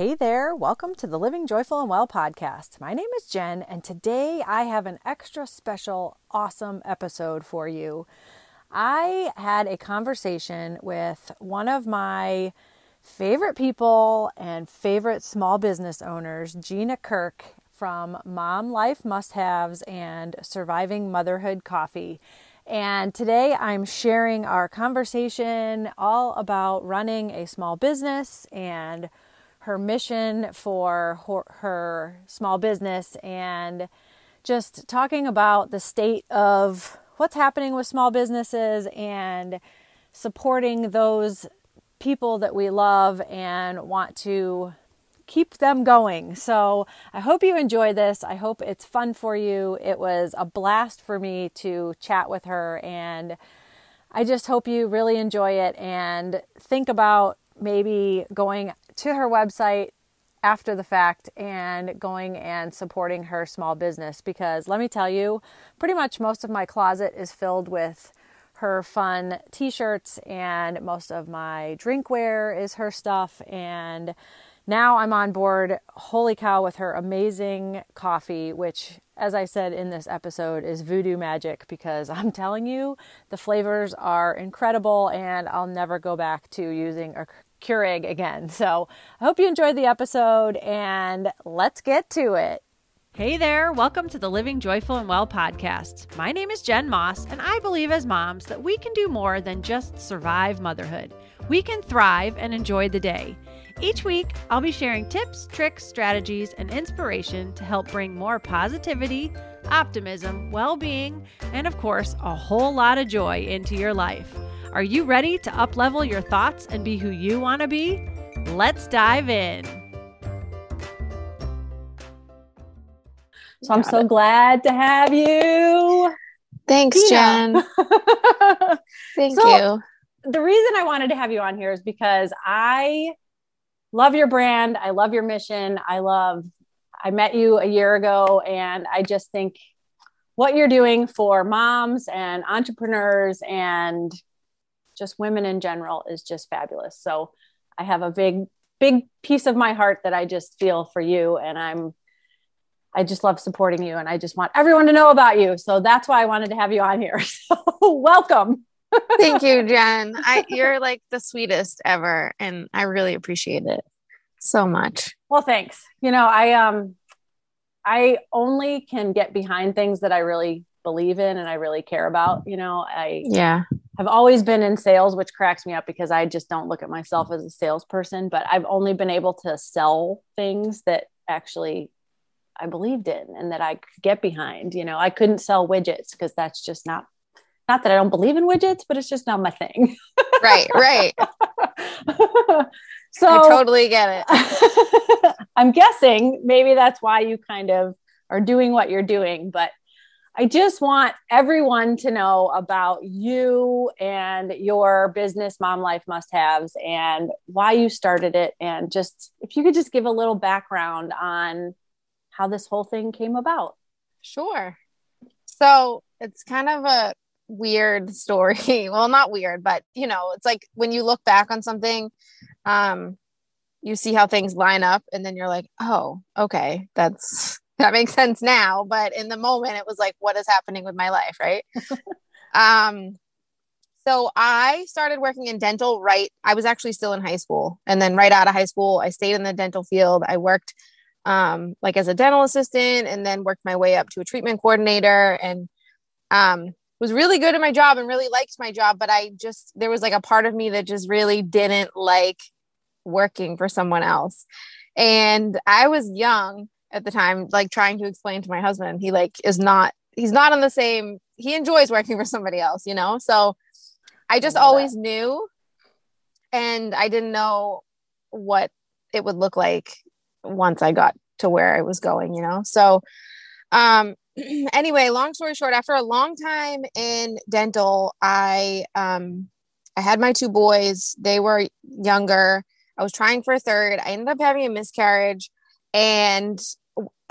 Hey there, welcome to the Living Joyful and Well podcast. My name is Jen, and today I have an extra special, awesome episode for you. I had a conversation with one of my favorite people and favorite small business owners, Gina Kirk from Mom Life Must Haves and Surviving Motherhood Coffee. And today I'm sharing our conversation all about running a small business and her mission for her, her, small business and just talking about the state of what's happening with small businesses and supporting those people that we love and want to keep them going. So I hope you enjoy this. I hope it's fun for you. It was a blast for me to chat with her, and I just hope you really enjoy it and think about maybe going to her website after the fact and going and supporting her small business because let me tell you, pretty much most of my closet is filled with her fun t-shirts and most of my drinkware is her stuff. And now I'm on board, holy cow, with her amazing coffee, which, as I said in this episode, is voodoo magic because I'm telling you, the flavors are incredible and I'll never go back to using a Keurig again. So I hope you enjoyed the episode and let's get to it. Hey there, welcome to the Living Joyful and Well podcast. My name is Jen Moss, and I believe as moms that we can do more than just survive motherhood. We can thrive and enjoy the day. Each week, I'll be sharing tips, tricks, strategies, and inspiration to help bring more positivity, optimism, well being, and of course, a whole lot of joy into your life. Are you ready to uplevel your thoughts and be who you want to be? Let's dive in. So I'm so glad to have you. Thanks, Jen. Thank so, you. The reason I wanted to have you on here is because I love your brand. I love your mission. I love, I met you a year ago, and I just think what you're doing for moms and entrepreneurs and just women in general is just fabulous. So I have a big, big piece of my heart that I just feel for you. And I'm, I just love supporting you and I just want everyone to know about you. So that's why I wanted to have you on here. So welcome. Thank you, Jen. I, you're like the sweetest ever, and I really appreciate it so much. Well, thanks. You know, I um, I only can get behind things that I really believe in and I really care about. You know, I yeah have always been in sales, which cracks me up because I just don't look at myself as a salesperson. But I've only been able to sell things that actually I believed in and that I could get behind. You know, I couldn't sell widgets because that's just not not that I don't believe in widgets, but it's just not my thing. right, right. so I totally get it. I'm guessing maybe that's why you kind of are doing what you're doing, but I just want everyone to know about you and your business, Mom Life Must Haves, and why you started it. And just if you could just give a little background on how this whole thing came about. Sure. So it's kind of a weird story. well, not weird, but you know, it's like when you look back on something, um, you see how things line up, and then you're like, oh, okay, that's that makes sense now. But in the moment, it was like, what is happening with my life, right? um, so I started working in dental right. I was actually still in high school. And then right out of high school, I stayed in the dental field. I worked um, like as a dental assistant and then worked my way up to a treatment coordinator and um, was really good at my job and really liked my job. But I just, there was like a part of me that just really didn't like working for someone else. And I was young at the time, like trying to explain to my husband, he like is not, he's not on the same, he enjoys working for somebody else, you know? So I just I always that. knew and I didn't know what it would look like once I got to where I was going, you know? So, um, anyway, long story short, after a long time in dental, I, um, I had my two boys, they were younger. I was trying for a third. I ended up having a miscarriage. And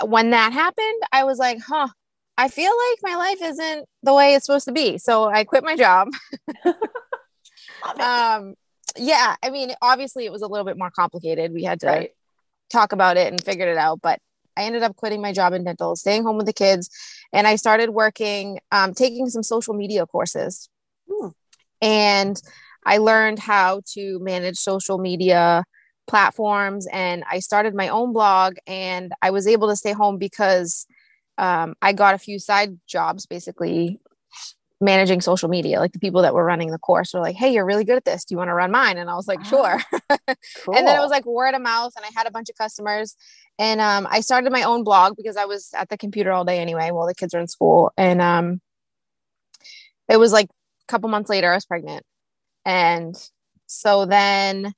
when that happened, I was like, huh, I feel like my life isn't the way it's supposed to be. So I quit my job. um, yeah, I mean, obviously it was a little bit more complicated. We had to right. talk about it and figured it out. But I ended up quitting my job in dental, staying home with the kids, and I started working, um, taking some social media courses. Hmm. And I learned how to manage social media platforms and I started my own blog and I was able to stay home because um, I got a few side jobs basically managing social media. Like the people that were running the course were like, Hey, you're really good at this. Do you want to run mine? And I was like, Sure. cool. and then it was like word of mouth and I had a bunch of customers. And um, I started my own blog because I was at the computer all day anyway while the kids were in school. And um, it was like a couple months later, I was pregnant. And so then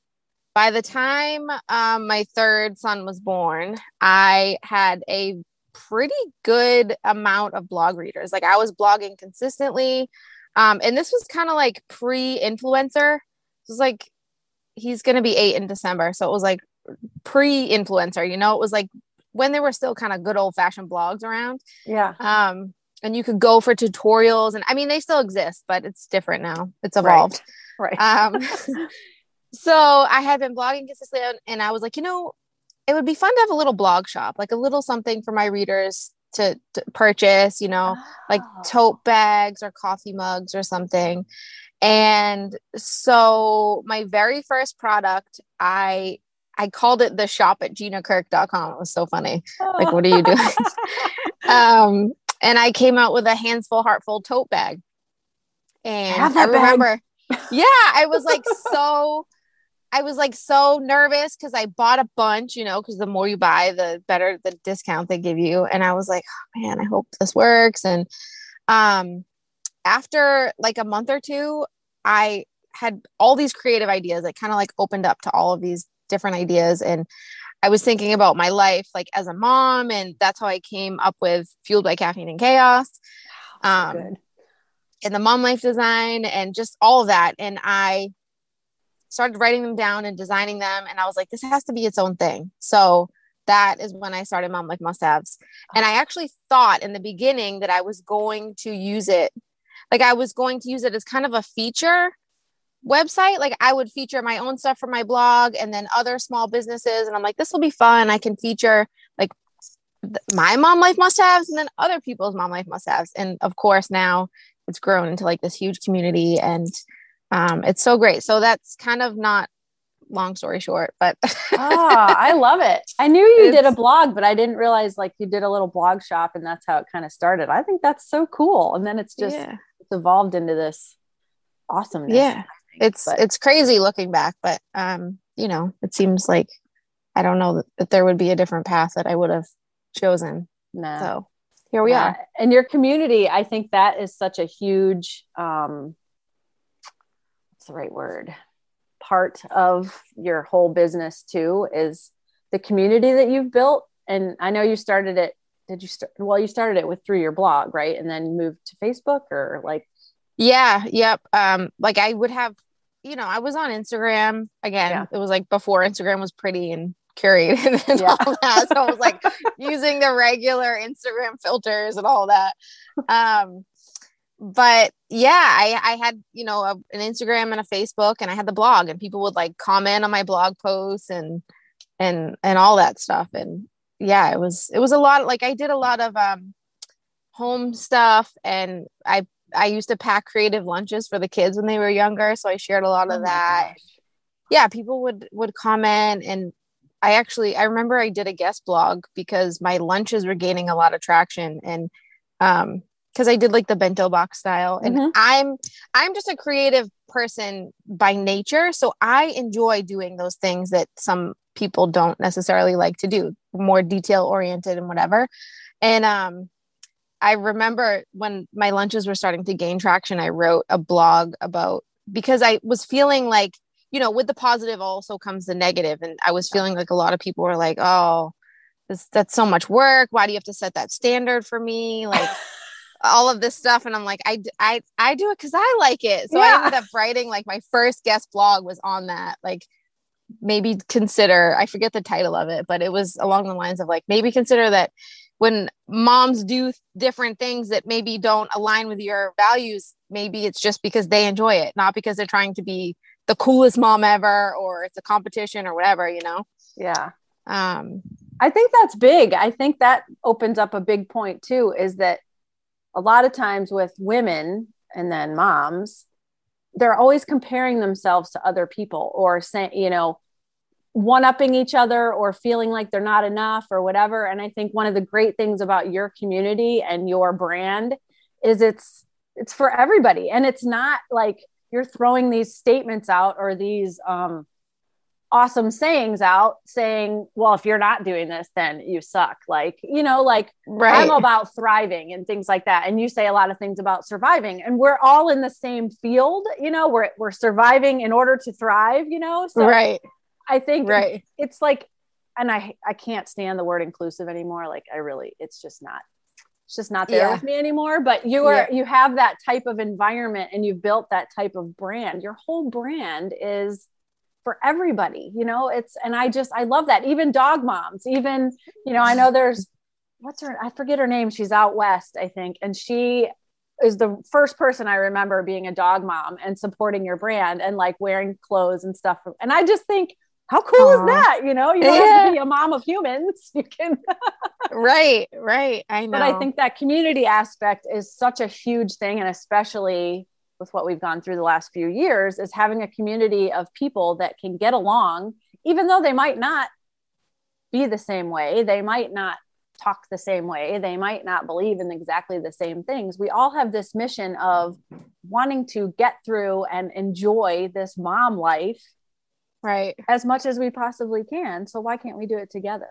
by the time um, my third son was born, I had a pretty good amount of blog readers. Like I was blogging consistently. Um, and this was kind of like pre influencer. It was like, he's going to be eight in December. So it was like pre influencer, you know, it was like when there were still kind of good old fashioned blogs around. Yeah. Um, and you could go for tutorials and I mean, they still exist, but it's different now. It's evolved. Right. right. Um, so I had been blogging consistently and I was like, you know, it would be fun to have a little blog shop, like a little something for my readers to, to purchase, you know, oh. like tote bags or coffee mugs or something. And so my very first product, I I called it the shop at ginakirk.com. It was so funny. Oh. Like, what are you doing? um, and I came out with a handsful, heartful tote bag. And I remember, bag. yeah, I was like so I was like so nervous because I bought a bunch, you know, because the more you buy, the better the discount they give you. And I was like, oh, man, I hope this works. And um, after like a month or two, I had all these creative ideas. I kind of like opened up to all of these different ideas. And I was thinking about my life like as a mom. And that's how I came up with Fueled by Caffeine and Chaos. Um, and the mom life design and just all of that. And I started writing them down and designing them. And I was like, this has to be its own thing. So that is when I started Mom Life Must Haves. And I actually thought in the beginning that I was going to use it, like I was going to use it as kind of a feature website. Like I would feature my own stuff for my blog and then other small businesses. And I'm like, this will be fun. I can feature like my mom life must haves and then other people's mom life must haves. And of course, now it's grown into like this huge community and um, it's so great. So that's kind of not long story short, but ah, I love it. I knew you did a blog, but I didn't realize like you did a little blog shop and that's how it kind of started. I think that's so cool. And then it's just yeah. it's evolved into this awesomeness. Yeah. It's but. it's crazy looking back, but um, you know, it seems like I don't know that, that there would be a different path that I would have chosen. No. So here we are. And your community, I think that is such a huge um what's the right word. Part of your whole business too is the community that you've built. And i know you started it did you start well you started it with through your blog right? And then moved to facebook or like yeah yep. Um like i would have you know i was on instagram. Again yeah. it was like before instagram was pretty and curated and yeah. all that. So i was like using the regular instagram filters and all that. Um but yeah, I, I had, you know, a, an Instagram and a Facebook and I had the blog and people would like comment on my blog posts and, and, and all that stuff. And yeah, it was, it was a lot. Like I did a lot of, um, home stuff and I, I used to pack creative lunches for the kids when they were younger. So I shared a lot of oh that. Yeah. People would, would comment and I actually, I remember I did a guest blog because my lunches were gaining a lot of traction and, um, because I did like the bento box style and mm-hmm. I'm I'm just a creative person by nature so I enjoy doing those things that some people don't necessarily like to do more detail oriented and whatever. And um I remember when my lunches were starting to gain traction I wrote a blog about because I was feeling like you know with the positive also comes the negative and I was feeling like a lot of people were like oh this that's so much work. Why do you have to set that standard for me? Like all of this stuff and i'm like i i, I do it because i like it so yeah. i ended up writing like my first guest blog was on that like maybe consider i forget the title of it but it was along the lines of like maybe consider that when moms do different things that maybe don't align with your values maybe it's just because they enjoy it not because they're trying to be the coolest mom ever or it's a competition or whatever you know yeah Um, I think that's big. I think that opens up a big point too is that a lot of times with women and then moms, they're always comparing themselves to other people or saying, you know, one upping each other or feeling like they're not enough or whatever. And I think one of the great things about your community and your brand is it's it's for everybody and it's not like you're throwing these statements out or these um awesome sayings out saying, well, if you're not doing this, then you suck. Like, you know, like right. I'm about thriving and things like that. And you say a lot of things about surviving and we're all in the same field, you know, we're, we're surviving in order to thrive, you know? So right. I think right. it's like, and I, I can't stand the word inclusive anymore. Like I really, it's just not, it's just not there yeah. with me anymore. But you are, yeah. you have that type of environment and you've built that type of brand. Your whole brand is for everybody you know it's and i just i love that even dog moms even you know i know there's what's her i forget her name she's out west i think and she is the first person i remember being a dog mom and supporting your brand and like wearing clothes and stuff and i just think how cool Aww. is that you know you don't yeah. have to be a mom of humans you can right right i know but i think that community aspect is such a huge thing and especially with what we've gone through the last few years is having a community of people that can get along even though they might not be the same way they might not talk the same way they might not believe in exactly the same things. We all have this mission of wanting to get through and enjoy this mom life right. as much as we possibly can. So why can't we do it together?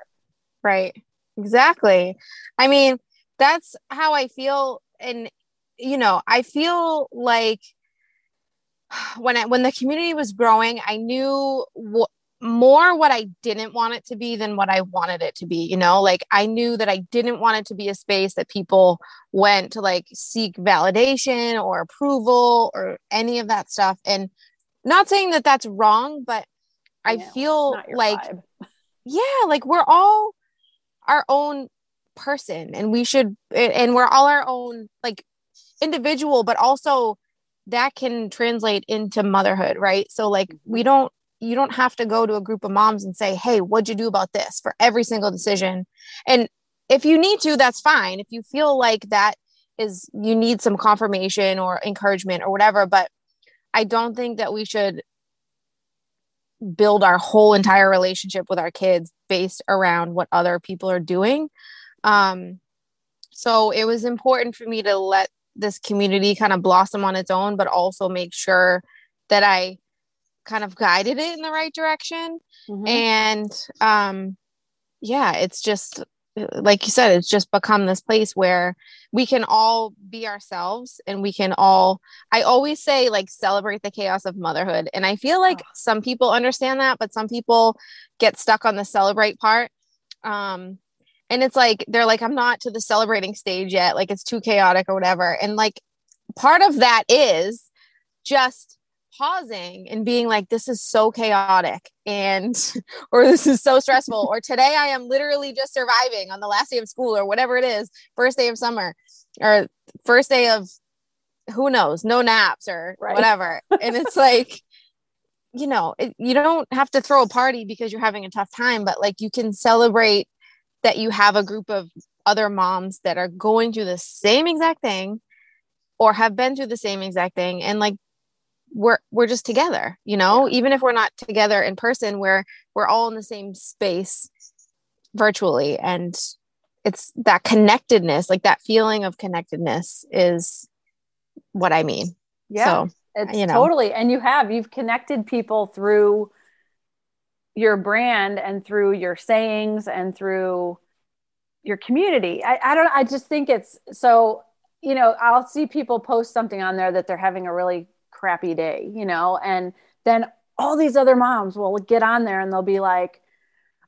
Right. Exactly. I mean that's how i feel and you know, I feel like when I, when the community was growing, I knew what more what I didn't want it to be than what I wanted it to be. You know, like I knew that I didn't want it to be a space that people went to like seek validation or approval or any of that stuff. And not saying that that's wrong, but I feel like, vibe. yeah, like we're all our own person and we should, and we're all our own, like individual, but also that can translate into motherhood, right? So like we mm-hmm. don't you don't have to go to a group of moms and say, "Hey, what'd you do about this?" for every single decision. And if you need to, that's fine. If you feel like that is you need some confirmation or encouragement or whatever, but I don't think that we should build our whole entire relationship with our kids based around what other people are doing. Um, so it was important for me to let this community kind of blossom on its own, but also make sure that I kind of guided it in the right direction. Mm-hmm. And um, yeah, it's just like you said, it's just become this place where we can all be ourselves and we can all, I always say, like, celebrate the chaos of motherhood. And I feel like oh. some people understand that, but some people get stuck on the celebrate part. Um, and it's like they're like i'm not to the celebrating stage yet. Like it's too chaotic or whatever. And like part of that is just pausing and being like this is so chaotic and or this is so stressful or today i am literally just surviving on the last day of school or whatever it is first day of summer or first day of who knows no naps or right. whatever. And it's like you know it, you don't have to throw a party because you're having a tough time but like you can celebrate that you have a group of other moms that are going through the same exact thing or have been through the same exact thing. And like we're we're just together you know? Yeah. even if we're not together in person we're we're all in the same space virtually. And it's that connectedness like that feeling of connectedness is what i mean. Yeah. So, it's you know. totally and you have you've connected people through your brand and through your sayings and through your community. I, I don't I just think it's so, you know, I'll see people post something on there that they're having a really crappy day, you know, and then all these other moms will get on there and they'll be like,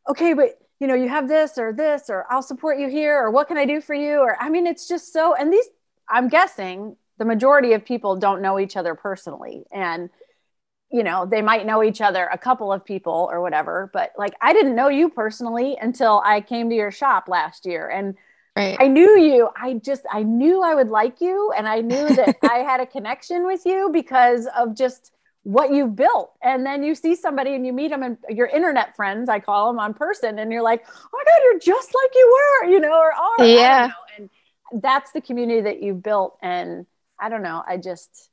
okay, but you know, you have this or this, or I'll support you here, or what can I do for you? Or I mean, it's just so, and these, I'm guessing the majority of people don't know each other personally. And you know, they might know each other, a couple of people or whatever, but like I didn't know you personally until I came to your shop last year. And right. I knew you. I just, I knew I would like you. And I knew that I had a connection with you because of just what you've built. And then you see somebody and you meet them and your internet friends, I call them on person, and you're like, oh my God, you're just like you were, you know, or oh, are. Yeah. And that's the community that you've built. And I don't know, I just,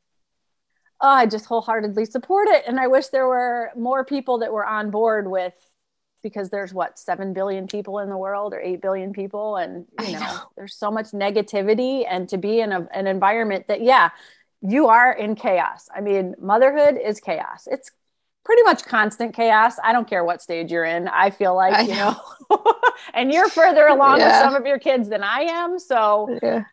oh, I just wholeheartedly support it. And I wish there were more people that were on board with because there's what 7 billion people in the world or 8 billion people and you know, know. there's so much negativity and to be in a, an environment that yeah you are in chaos i mean motherhood is chaos it's pretty much constant chaos i don't care what stage you're in i feel like I you know, know and you're further along yeah. with some of your kids than i am so yeah.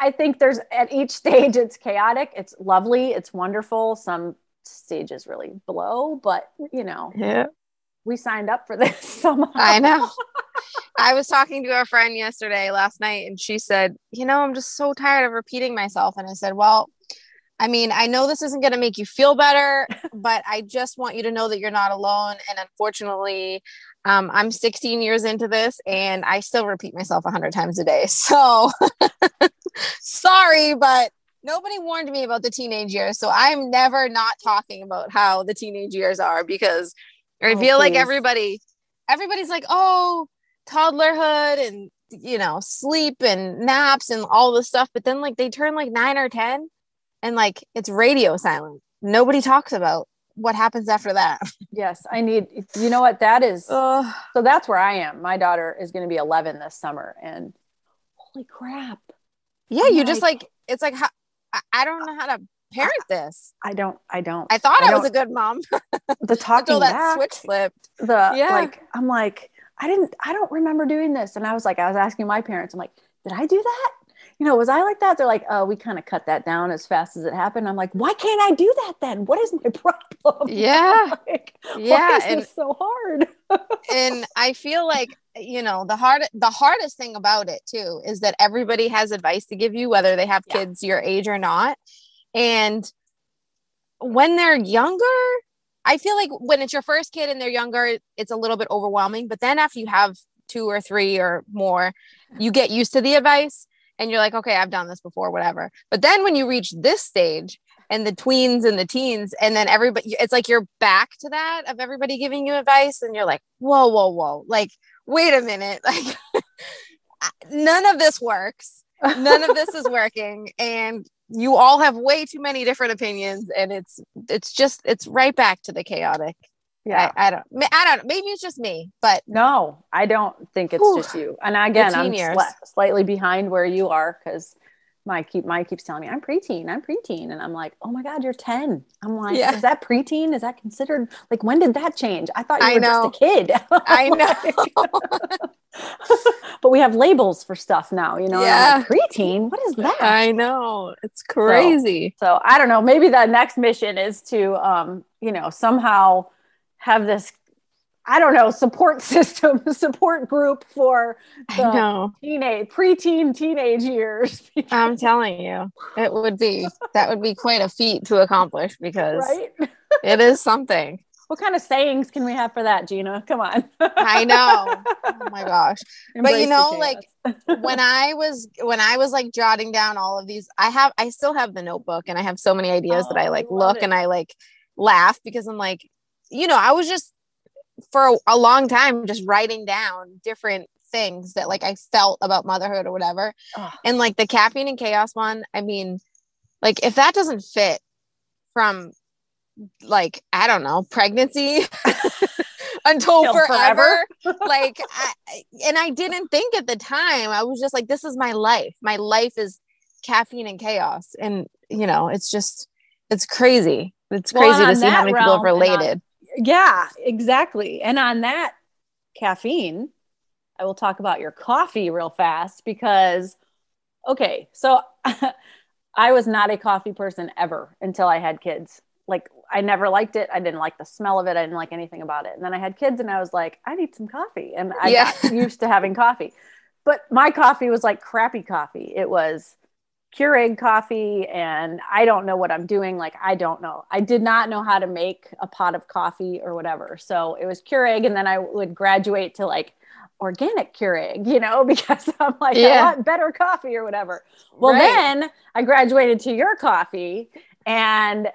I think there's at each stage it's chaotic it's lovely it's wonderful some stages really blow but you know yeah we signed up for this somehow. I know. I was talking to a friend yesterday last night and she said, You know, I'm just so tired of repeating myself. And I said, Well, I mean, I know this isn't going to make you feel better, but I just want you to know that you're not alone. And unfortunately, um, I'm 16 years into this and I still repeat myself 100 times a day. So sorry, but nobody warned me about the teenage years. So I'm never not talking about how the teenage years are because I oh, feel please. like everybody, everybody's like, oh, toddlerhood and you know, sleep and naps and all this stuff. But then like they turn like nine or ten and like it's radio silent. Nobody talks about what happens after that. Yes, I need you know what that is. so that's where I am. My daughter is going to be 11 this summer and holy crap. Yeah, you just like it's like how, I don't know how to parent this. I don't. I don't. I thought I, I was a good mom. the talking until that back, switch flipped. The yeah. like I'm like I didn't. I don't remember doing this, and I was like I was asking my parents. I'm like, did I do that? You know, was I like that? They're like, oh, we kind of cut that down as fast as it happened. I'm like, why can't I do that then? What is my problem? Yeah, like, yeah, and so hard. and I feel like you know the hard the hardest thing about it too is that everybody has advice to give you whether they have yeah. kids your age or not and when they're younger, I feel like when it's your first kid and they're younger, it's a little bit overwhelming. But then after you have two or three or more, you get used to the advice and you're like, okay, I've done this before, whatever. But then when you reach this stage and the tweens and the teens, and then everybody, it's like you're back to that of everybody giving you advice, and you're like, whoa, whoa, whoa, like, wait a minute, like, none of this works. None of this is working. And you all have way too many different opinions and it's it's just it's right back to the chaotic yeah i, I don't i don't maybe it's just me but no i don't think it's whew, just you and again i'm sl- slightly behind where you are because my keep my keeps telling me I'm preteen, I'm preteen, and I'm like, oh my god, you're ten. I'm like, yeah. is that preteen? Is that considered like when did that change? I thought you were just a kid. I know. but we have labels for stuff now, you know. Yeah. Like, preteen, what is that? I know, it's crazy. So, so I don't know. Maybe the next mission is to, um, you know, somehow have this I don't know, support system, support group for the teenage, preteen, teenage years. I'm telling you, it would be that would be quite a feat to accomplish because right? it is something. What kind of sayings can we have for that, Gina? Come on. I know. Oh my gosh. Embrace but you know, like when I was when I was like jotting down all of these, I have I still have the notebook and I have so many ideas oh, that I like look it. and I like laugh because I'm like, you know, I was just for a long time just writing down different things that like I felt about motherhood or whatever. Ugh. And like the caffeine and chaos one, I mean, like if that doesn't fit from like I don't know, pregnancy until forever, forever. like I, and I didn't think at the time. I was just like this is my life. My life is caffeine and chaos and you know, it's just it's crazy. It's crazy well, to see how many people have related yeah, exactly. And on that caffeine, I will talk about your coffee real fast because, okay, so I was not a coffee person ever until I had kids. Like, I never liked it. I didn't like the smell of it. I didn't like anything about it. And then I had kids and I was like, I need some coffee. And I yeah. got used to having coffee. But my coffee was like crappy coffee. It was Keurig coffee and I don't know what I'm doing. Like, I don't know. I did not know how to make a pot of coffee or whatever. So it was Keurig. And then I would graduate to like organic Keurig, you know, because I'm like, yeah. I want better coffee or whatever. Well, right. then I graduated to your coffee and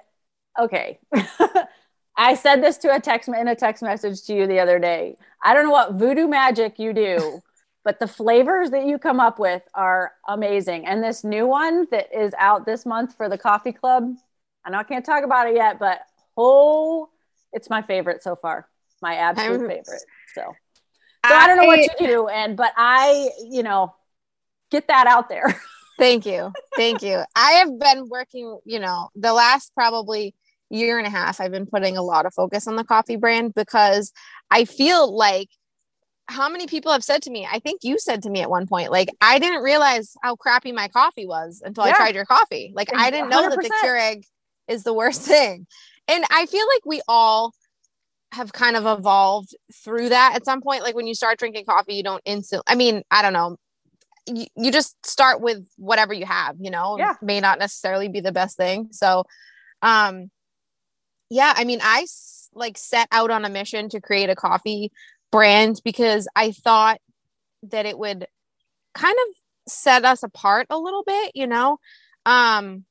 okay. I said this to a text in a text message to you the other day. I don't know what voodoo magic you do, but the flavors that you come up with are amazing. And this new one that is out this month for the coffee club, I know I can't talk about it yet, but oh, it's my favorite so far. My absolute I'm, favorite. So, so I, I don't know what you do, and but I, you know, get that out there. Thank you. Thank you. I have been working, you know, the last probably year and a half, I've been putting a lot of focus on the coffee brand because I feel like how many people have said to me, I think you said to me at one point, like, I didn't realize how crappy my coffee was until yeah. I tried your coffee. Like, I didn't know 100%. that the Keurig is the worst thing. And I feel like we all have kind of evolved through that at some point. Like, when you start drinking coffee, you don't instantly, I mean, I don't know. You, you just start with whatever you have, you know, yeah. may not necessarily be the best thing. So, um, yeah, I mean, I like set out on a mission to create a coffee brand because I thought that it would kind of set us apart a little bit, you know. Um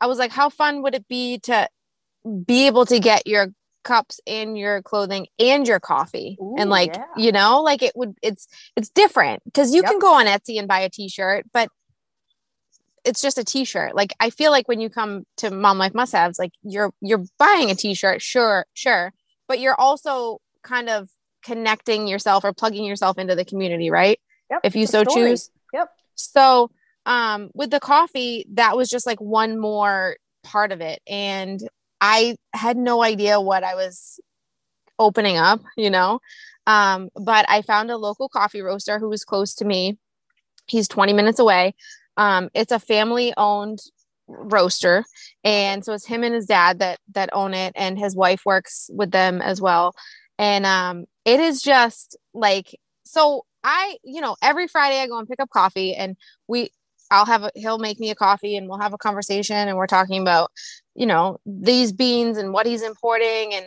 I was like how fun would it be to be able to get your cups in your clothing and your coffee Ooh, and like yeah. you know like it would it's it's different because you yep. can go on etsy and buy a t-shirt but it's just a t-shirt. Like I feel like when you come to Mom Life Must Haves, like you're you're buying a t-shirt, sure, sure, but you're also kind of connecting yourself or plugging yourself into the community, right? Yep. If you so story. choose. Yep. So um with the coffee, that was just like one more part of it. And I had no idea what I was opening up, you know. Um, but I found a local coffee roaster who was close to me. He's 20 minutes away. Um, it's a family owned roaster and so it's him and his dad that that own it and his wife works with them as well and um it is just like so i you know every friday i go and pick up coffee and we i'll have a he'll make me a coffee and we'll have a conversation and we're talking about you know these beans and what he's importing and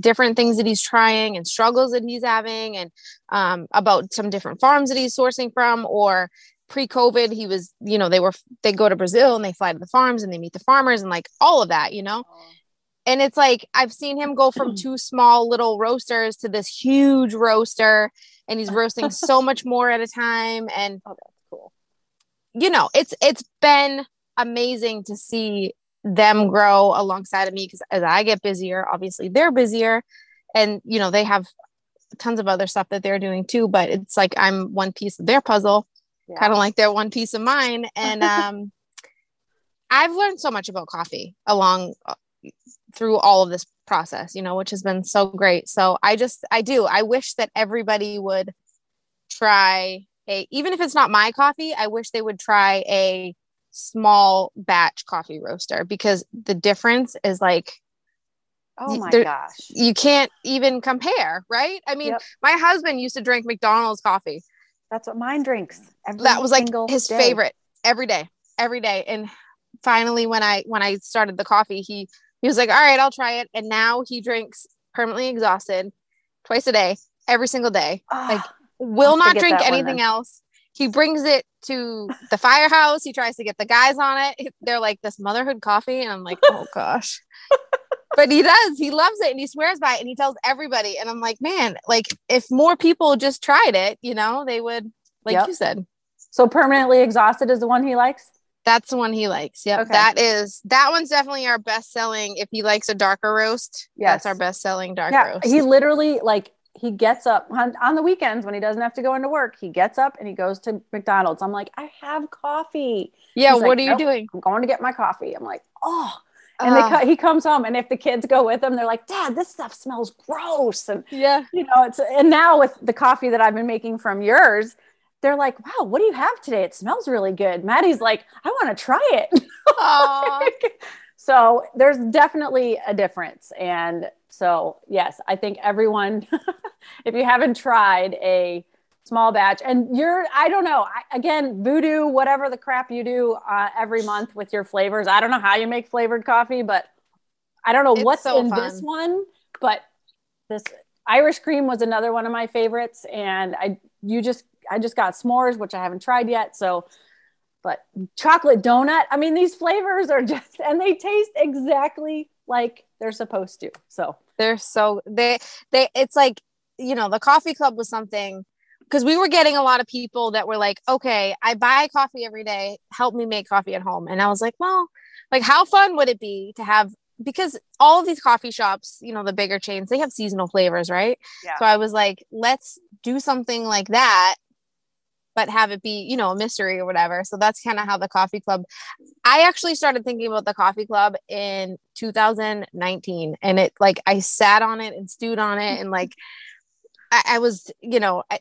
different things that he's trying and struggles that he's having and um, about some different farms that he's sourcing from or pre-covid he was you know they were they go to brazil and they fly to the farms and they meet the farmers and like all of that you know and it's like i've seen him go from two small little roasters to this huge roaster and he's roasting so much more at a time and oh that's cool you know it's it's been amazing to see them grow alongside of me because as i get busier obviously they're busier and you know they have tons of other stuff that they're doing too but it's like i'm one piece of their puzzle yeah. kind of like their one piece of mine. And um, I've learned so much about coffee along uh, through all of this process, you know, which has been so great. So I just, I do, I wish that everybody would try a, even if it's not my coffee, I wish they would try a small batch coffee roaster because the difference is like, Oh my gosh. You can't even compare, right? I mean, yep. my husband used to drink McDonald's coffee. That's what mine drinks. that was like his day. favorite every day, every day. And finally, when I when I started the coffee, he he was like, "All right, I'll try it." And now he drinks permanently exhausted twice a day, every single day. Oh, like, will not drink anything else. He brings it to the firehouse. He tries to get the guys on it. They're like this motherhood coffee, and I'm like, oh gosh. but he does. He loves it and he swears by it and he tells everybody. And I'm like, man, like if more people just tried it, you know, they would, like yep. you said. So permanently exhausted is the one he likes. That's the one he likes. Yep. Okay. That is that one's definitely our best selling. If he likes a darker roast, yes. that's our best selling dark yeah, roast. He literally like he gets up on, on the weekends when he doesn't have to go into work. He gets up and he goes to McDonald's. I'm like, I have coffee. Yeah, He's what like, are you doing? I'm going to get my coffee. I'm like, oh, and uh, they he comes home, and if the kids go with him, they're like, "Dad, this stuff smells gross." And yeah, you know, it's and now with the coffee that I've been making from yours, they're like, "Wow, what do you have today? It smells really good." Maddie's like, "I want to try it." so there's definitely a difference, and so yes, I think everyone, if you haven't tried a small batch and you're i don't know I, again voodoo whatever the crap you do uh, every month with your flavors i don't know how you make flavored coffee but i don't know it's what's so in fun. this one but this irish cream was another one of my favorites and i you just i just got s'mores which i haven't tried yet so but chocolate donut i mean these flavors are just and they taste exactly like they're supposed to. So they're so they they it's like you know the coffee club was something because we were getting a lot of people that were like, okay, I buy coffee every day, help me make coffee at home. And I was like, well, like how fun would it be to have because all of these coffee shops, you know, the bigger chains, they have seasonal flavors, right? Yeah. So I was like, let's do something like that, but have it be, you know, a mystery or whatever. So that's kind of how the coffee club. I actually started thinking about the coffee club in 2019, and it like I sat on it and stewed on it, and like I, I was, you know, I,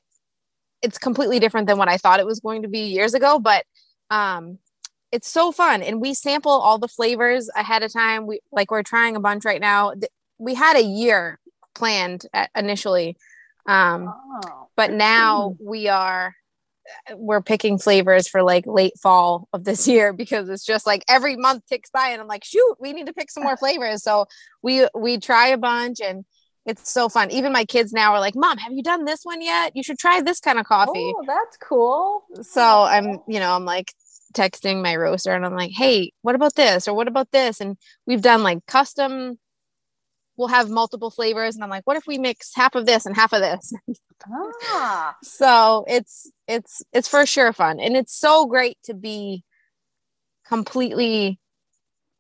it's completely different than what I thought it was going to be years ago, but um it's so fun and we sample all the flavors ahead of time we like we're trying a bunch right now we had a year planned initially um oh. but now we are we're picking flavors for like late fall of this year because it's just like every month ticks by and I'm like shoot we need to pick some more flavors so we we try a bunch and it's so fun even my kids now are like mom have you done this one yet you should try this kind of coffee oh that's cool so I'm you know I'm like texting my roaster and I'm like, hey, what about this? Or what about this? And we've done like custom, we'll have multiple flavors. And I'm like, what if we mix half of this and half of this? ah. So it's it's it's for sure fun. And it's so great to be completely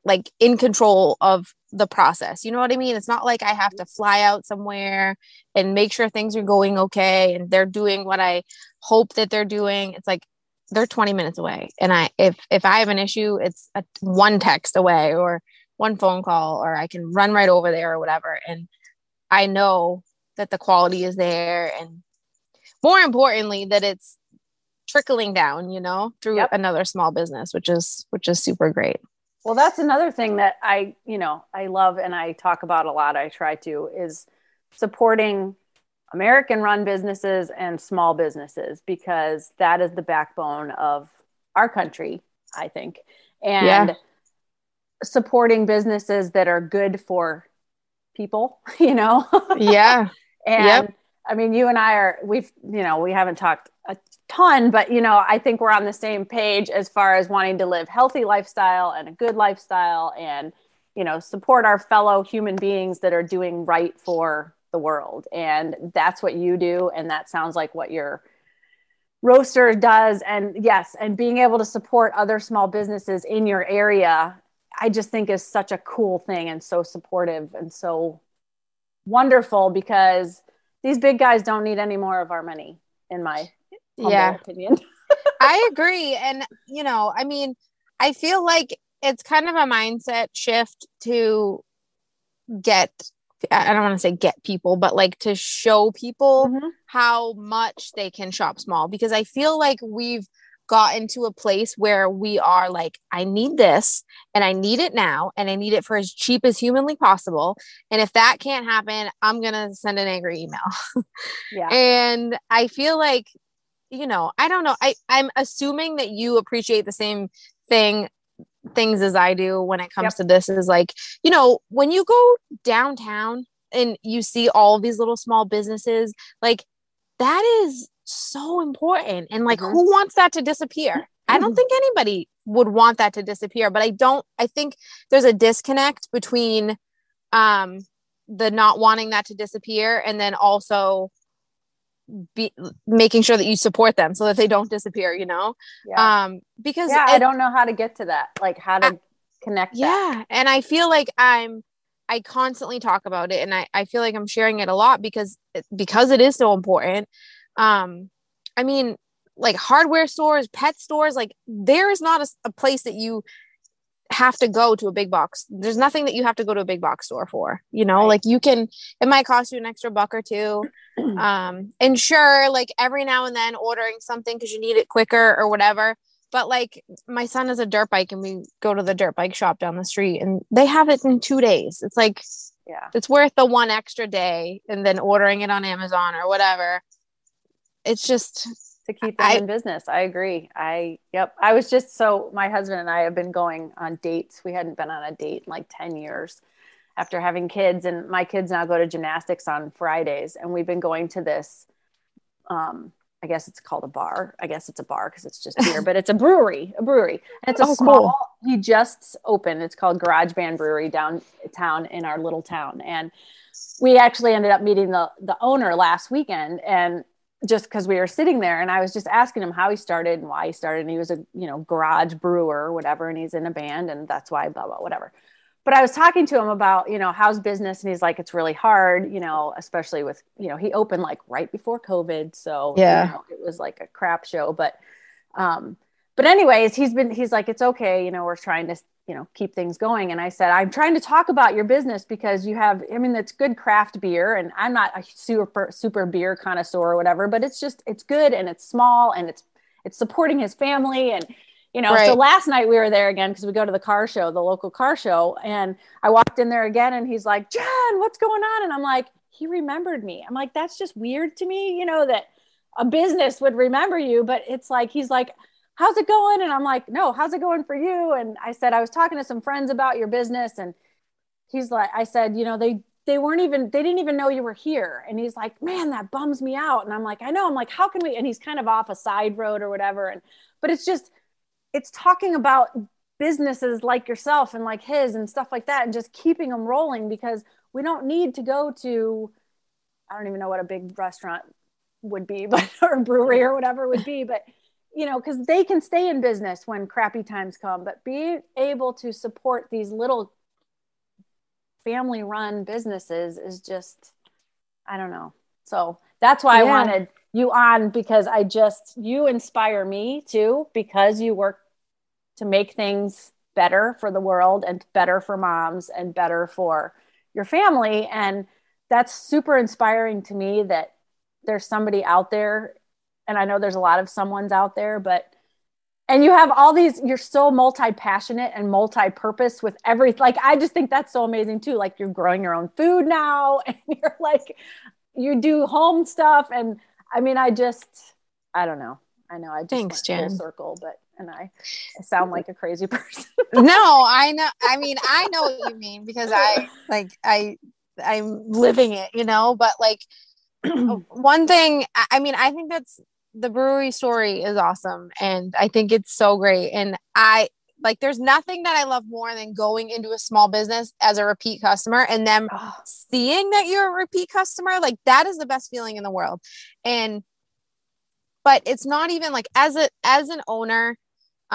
like in control of the process. You know what I mean? It's not like I have to fly out somewhere and make sure things are going okay and they're doing what I hope that they're doing. It's like they're 20 minutes away and i if if i have an issue it's a one text away or one phone call or i can run right over there or whatever and i know that the quality is there and more importantly that it's trickling down you know through yep. another small business which is which is super great well that's another thing that i you know i love and i talk about a lot i try to is supporting American run businesses and small businesses because that is the backbone of our country, I think. And yeah. Supporting businesses that are good for people, you know? Yeah. and yep. I mean, you and I are, we've, you know, we haven't talked a ton, but, you know, I think we're on the same page as far as wanting to live healthy lifestyle and a good lifestyle and, you know, support our fellow human beings that are doing right for the world. And that's what you do. And that sounds like what your roaster does. And yes, and being able to support other small businesses in your area, I just think is such a cool thing and so supportive and so wonderful because these big guys don't need any more of our money, in my yeah. opinion. I agree. And, you know, I mean, I feel like it's kind of a mindset shift to get I don't want to say get people, but like to show people mm-hmm. how much they can shop small because I feel like we've gotten to a place where we are like, I need this and I need it now and I need it for as cheap as humanly possible. And if that can't happen, I'm going to send an angry email. yeah. And I feel like, you know, I don't know. I, I'm assuming that you appreciate the same thing things as I do when it comes yep. to this is like, you know, when you go downtown and you see all these little small businesses, like that is so important. And like, mm-hmm. who wants that to disappear? I don't think anybody would want that to disappear, but I don't, I think there's a disconnect between um, the not wanting that to disappear and then also be making sure that you support them so that they don't disappear you know yeah. um because yeah, it, i don't know how to get to that like how to I, connect yeah that. and i feel like i'm i constantly talk about it and i i feel like i'm sharing it a lot because because it is so important um i mean like hardware stores pet stores like there is not a, a place that you have to go to a big box. There's nothing that you have to go to a big box store for, you know, right. like you can, it might cost you an extra buck or two. um, and sure, like every now and then ordering something because you need it quicker or whatever. But like my son has a dirt bike and we go to the dirt bike shop down the street and they have it in two days. It's like, yeah, it's worth the one extra day and then ordering it on Amazon or whatever. It's just, to keep them I, in business. I agree. I yep. I was just so my husband and I have been going on dates. We hadn't been on a date in like 10 years after having kids and my kids now go to gymnastics on Fridays and we've been going to this um I guess it's called a bar. I guess it's a bar because it's just beer, but it's a brewery, a brewery. And it's a oh, small, cool. he just opened. It's called Garage Band Brewery downtown in our little town, and we actually ended up meeting the the owner last weekend, and just because we were sitting there, and I was just asking him how he started and why he started, and he was a you know garage brewer or whatever, and he's in a band, and that's why blah blah whatever. But I was talking to him about you know how's business, and he's like it's really hard, you know, especially with you know he opened like right before COVID, so yeah, you know, it was like a crap show, but um but anyways he's been he's like it's okay you know we're trying to you know keep things going and i said i'm trying to talk about your business because you have i mean it's good craft beer and i'm not a super super beer connoisseur or whatever but it's just it's good and it's small and it's it's supporting his family and you know right. so last night we were there again because we go to the car show the local car show and i walked in there again and he's like jen what's going on and i'm like he remembered me i'm like that's just weird to me you know that a business would remember you but it's like he's like how's it going? And I'm like, no, how's it going for you? And I said, I was talking to some friends about your business. And he's like, I said, you know, they, they weren't even, they didn't even know you were here. And he's like, man, that bums me out. And I'm like, I know. I'm like, how can we? And he's kind of off a side road or whatever. And, but it's just, it's talking about businesses like yourself and like his and stuff like that and just keeping them rolling because we don't need to go to, I don't even know what a big restaurant would be, but or brewery or whatever would be, but you know, because they can stay in business when crappy times come, but being able to support these little family run businesses is just, I don't know. So that's why yeah. I wanted you on because I just, you inspire me too, because you work to make things better for the world and better for moms and better for your family. And that's super inspiring to me that there's somebody out there and I know there's a lot of someone's out there, but and you have all these you're so multi-passionate and multi-purpose with every like i just think that's so amazing too. Like you're growing your own food now and you're like you do home stuff. And i mean i just i don't know. I know i just thanks jen. circle but and I, I sound like a crazy person no i know i mean i know what you mean because i like i i'm living it you know but like one thing i mean i think that's the brewery story is awesome and I think it's so great. And I like there's nothing that I love more than going into a small business as a repeat customer and them oh. seeing that you're a repeat customer. Like that is the best feeling in the world. And but it's not even like as a as an owner,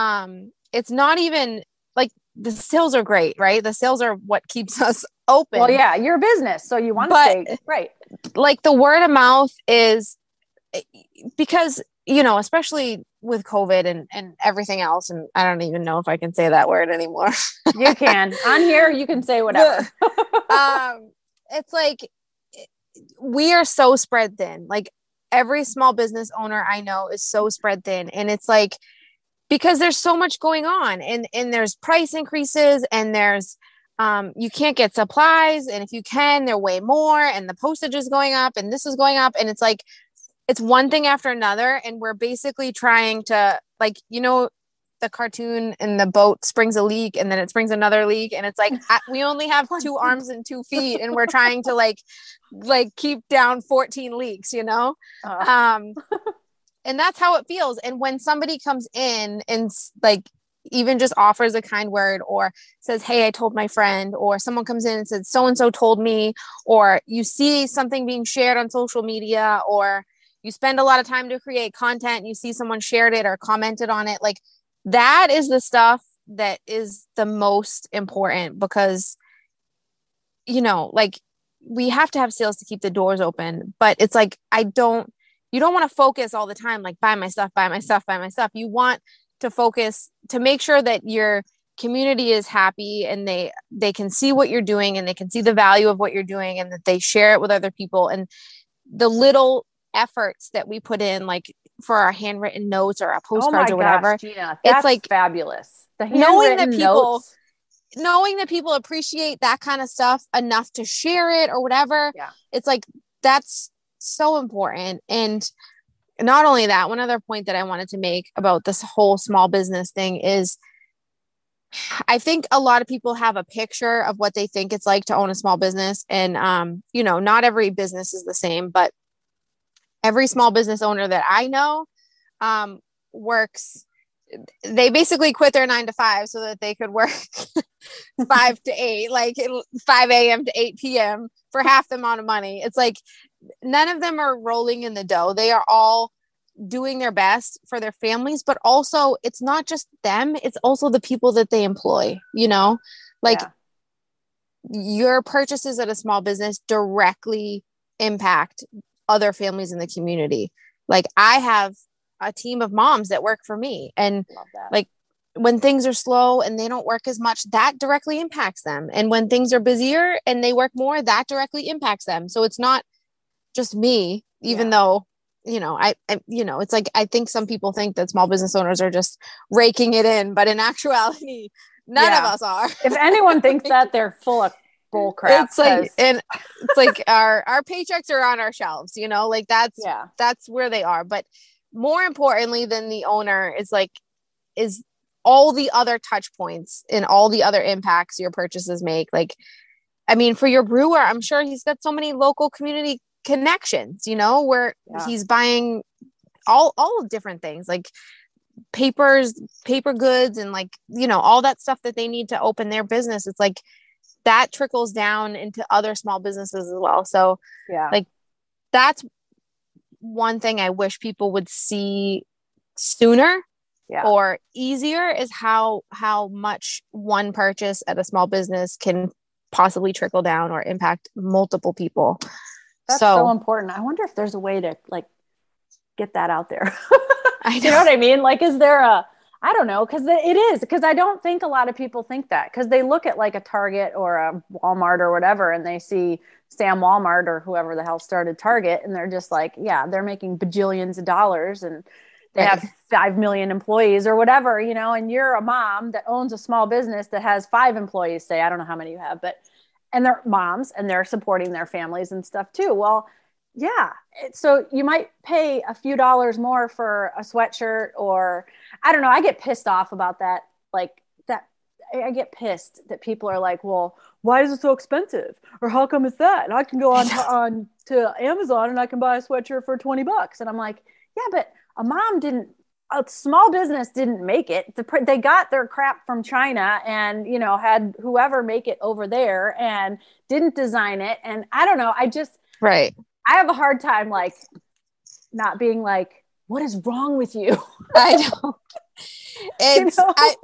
um, it's not even like the sales are great, right? The sales are what keeps us open. Well, yeah, you're a business, so you want to stay right. Like the word of mouth is because you know especially with covid and and everything else and i don't even know if i can say that word anymore you can on here you can say whatever um it's like we are so spread thin like every small business owner i know is so spread thin and it's like because there's so much going on and and there's price increases and there's um, you can't get supplies and if you can they're way more and the postage is going up and this is going up and it's like it's one thing after another and we're basically trying to like you know the cartoon and the boat springs a leak and then it springs another leak and it's like we only have two arms and two feet and we're trying to like like keep down 14 leaks you know uh. um and that's how it feels. And when somebody comes in and like even just offers a kind word or says hey i told my friend or someone comes in and says so and so told me or you see something being shared on social media or you spend a lot of time to create content you see someone shared it or commented on it like that is the stuff that is the most important because you know like we have to have sales to keep the doors open. But it's like i don't you don't want to focus all the time like buy my stuff buy my stuff buy my stuff you want to focus to make sure that your community is happy and they they can see what you're doing and they can see the value of what you're doing and that they share it with other people and the little efforts that we put in, like for our handwritten notes or our oh postcards oh or whatever. Gosh, Gina, it's like fabulous. The knowing that people notes. knowing that people appreciate that kind of stuff enough to share it or whatever. Yeah. It's like that's so important. And not only that, one other point that I wanted to make about this whole small business thing is I think a lot of people have a picture of what they think it's like to own a small business. And, um, you know, not every business is the same, but every small business owner that I know um, works they basically quit their nine to five so that they could work five to eight, like 5 a.m. to 8 p.m. for half the amount of money. It's like none of them are rolling in the dough. They are all doing their best for their families, but also it's not just them, it's also the people that they employ, you know? Like yeah. your purchases at a small business directly impact other families in the community. Like I have a team of moms that work for me and like when things are slow and they don't work as much that directly impacts them and when things are busier and they work more that directly impacts them so it's not just me even yeah. though you know I, I, you know it's like i think some people think that small business owners are just raking it in but in actuality none yeah. of us are if anyone thinks that they're full of bull crap it's like and it's like our our paychecks are on our shelves you know like that's yeah that's where they are but more importantly than the owner is like is all the other touch points and all the other impacts your purchases make like i mean for your brewer i'm sure he's got so many local community connections you know where yeah. he's buying all all different things like papers paper goods and like you know all that stuff that they need to open their business it's like that trickles down into other small businesses as well so yeah like that's one thing I wish people would see sooner yeah. or easier is how how much one purchase at a small business can possibly trickle down or impact multiple people. That's so, so important. I wonder if there's a way to like get that out there. I know. you know what I mean? Like, is there a I don't know because it is because I don't think a lot of people think that because they look at like a Target or a Walmart or whatever and they see Sam Walmart or whoever the hell started Target and they're just like yeah they're making bajillions of dollars and they have five million employees or whatever you know and you're a mom that owns a small business that has five employees say I don't know how many you have but and they're moms and they're supporting their families and stuff too. Well yeah so you might pay a few dollars more for a sweatshirt or i don't know i get pissed off about that like that i get pissed that people are like well why is it so expensive? Or how come it's that? And i can go on on to amazon and i can buy a sweatshirt for 20 bucks. And i'm like yeah but a mom didn't a small business didn't make it. The, they got their crap from China and, you know, had whoever make it over there and didn't design it. And I don't know. I just, right. I have a hard time like not being like, what is wrong with you? I know. It's you know? I,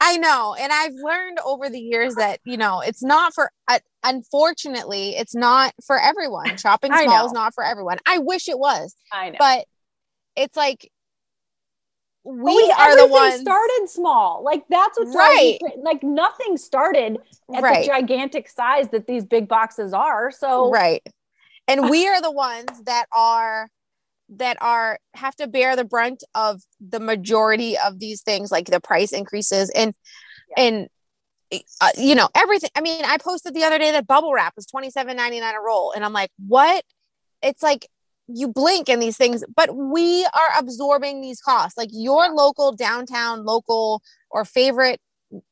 I know, and I've learned over the years that you know it's not for. Uh, unfortunately, it's not for everyone. Shopping small is not for everyone. I wish it was. I know, but it's like we, we are the ones started small. Like that's what's right. Like nothing started at right. the gigantic size that these big boxes are. So right and we are the ones that are that are have to bear the brunt of the majority of these things like the price increases and yeah. and uh, you know everything i mean i posted the other day that bubble wrap was 27.99 a roll and i'm like what it's like you blink and these things but we are absorbing these costs. Like your local downtown local or favorite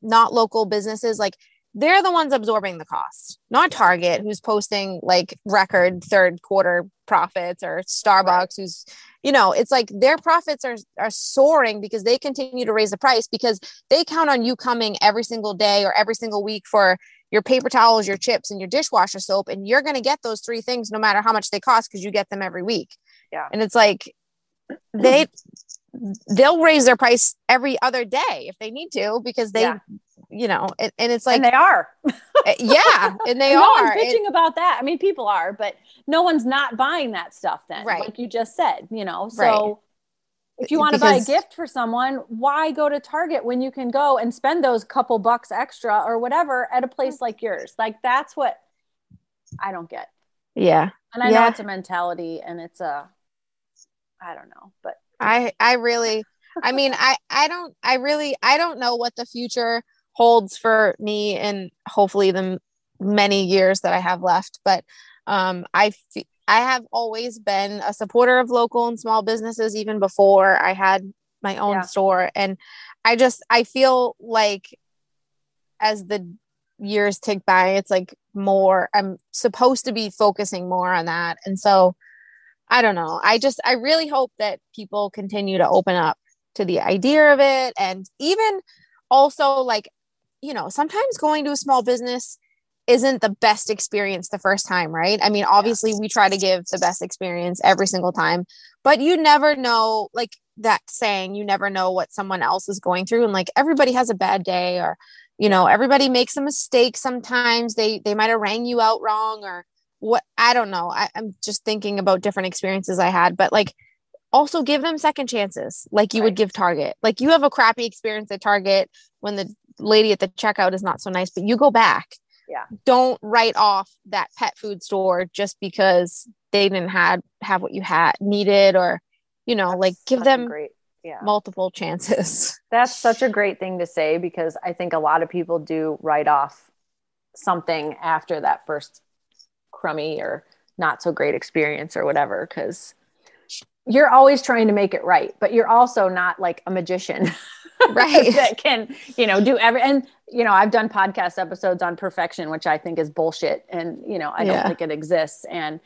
not local businesses like they're the ones absorbing the cost, not Target, who's posting like record third quarter profits, or Starbucks, right. who's, you know, it's like their profits are are soaring because they continue to raise the price because they count on you coming every single day or every single week for your paper towels, your chips, and your dishwasher soap, and you're going to get those three things no matter how much they cost because you get them every week. Yeah, and it's like they they'll raise their price every other day if they need to because they yeah you know, and, and it's like and they are. Eh, yeah, and they no are. One's bitching about that. I mean, people are, but no one's not buying that stuff then, right. like you just said, you know. So right. If you want to buy a gift for someone, why go to Target when you can go and spend those couple bucks extra or whatever at a place like yours? Like that's what I don't get. Yeah. And I yeah. know it's a mentality and it's a I don't know, but I I really I mean I I don't I really I don't know what the future holds for me and hopefully the many years that I have left. But um, I f- I have always been a supporter of local and small businesses even before I had my own yeah. store, and I just I feel like as the years tick by, it's like more. I'm supposed to be focusing more on that, and so I don't know. I just I really hope that people continue to open up to the idea of it and even also like you know sometimes going to a small business isn't the best experience the first time right? I mean obviously we try to give the best experience every single time but you never know like that saying you never know what someone else is going through and like everybody has a bad day or you know everybody makes a mistake sometimes. They they might have rang you out wrong or what i don't know. I, i'm just thinking about different experiences i had but like also give them second chances like you right. would give target. Like you have a crappy experience at target when the lady at the checkout is not so nice but you go back yeah don't write off that pet food store just because they didn't have have what you had needed or you know That's like give them great yeah. multiple chances That's such a great thing to say because I think a lot of people do write off something after that first crummy or not so great experience or whatever because you're always trying to make it right, but you're also not like a magician. right that can you know do every and you know i've done podcast episodes on perfection which i think is bullshit and you know i don't think it exists. And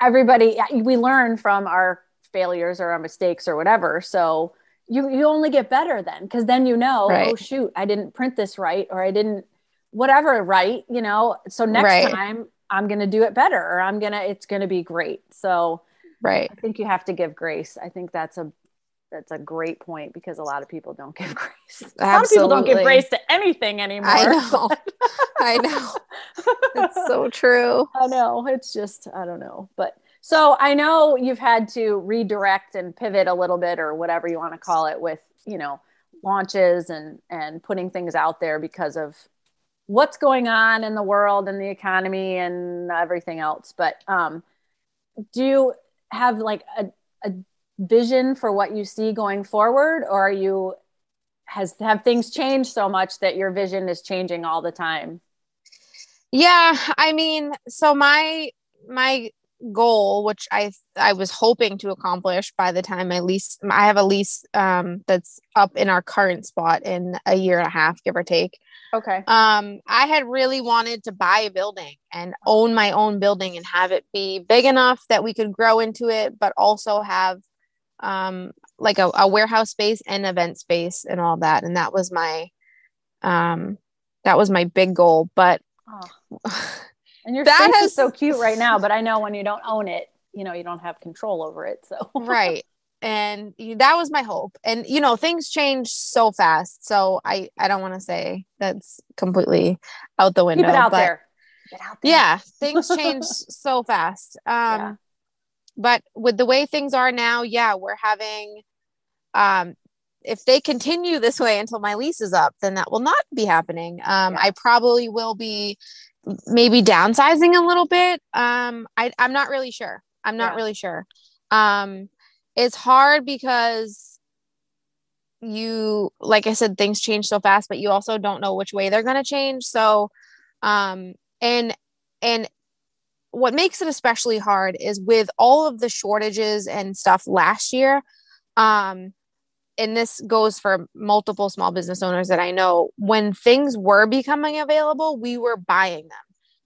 everybody we learn from our failures or our mistakes or whatever. So you you only get better then because then you know oh, right. oh shoot i didn't print this right or i didn't whatever right? You know so next right. time i'm going to do it better or i'm going to it's going to be great. So right. I think you have to give grace. I think that's a that's a great point because a lot of people don't give grace. Absolutely. a lot of people don't give grace to anything anymore. I know. I know. It's so true. I know. It's just i don't know. But so i know you've had to redirect and pivot a little bit or whatever you want to call it with you know launches and and putting things out there because of what's going on in the world and the economy and everything else. But um do you have like a, a vision for what you see going forward or are you has have things changed so much that your vision is changing all the time? Yeah i mean so my my goal which i i was hoping to accomplish by the time my lease i have a lease um that's up in our current spot in a year and a half give or take. Okay. Um i had really wanted to buy a building and own my own building and have it be big enough that we could grow into it but also have um like a, a warehouse space and event space and all that and that was my um that was my big goal but oh. And your that space has, is so cute right now, but I know when you don't own it, you know, you don't have control over it. So right. And that was my hope. And you know, things change so fast. So I I don't want to say that's completely out the window. Keep it out but there. Out there. Yeah, things change so fast. Um yeah. But with the way things are now, yeah, we're having um if they continue this way until my lease is up, then that will not be happening. Um, yeah. I probably will be maybe downsizing a little bit. Um, I, I'm not really sure. I'm not yeah. really sure. Um, it's hard because you, like I said, things change so fast, but you also don't know which way they're going to change. So, um, and, and what makes it especially hard is with all of the shortages and stuff last year. Um, and this goes for multiple small business owners that I know, when things were becoming available, we were buying them.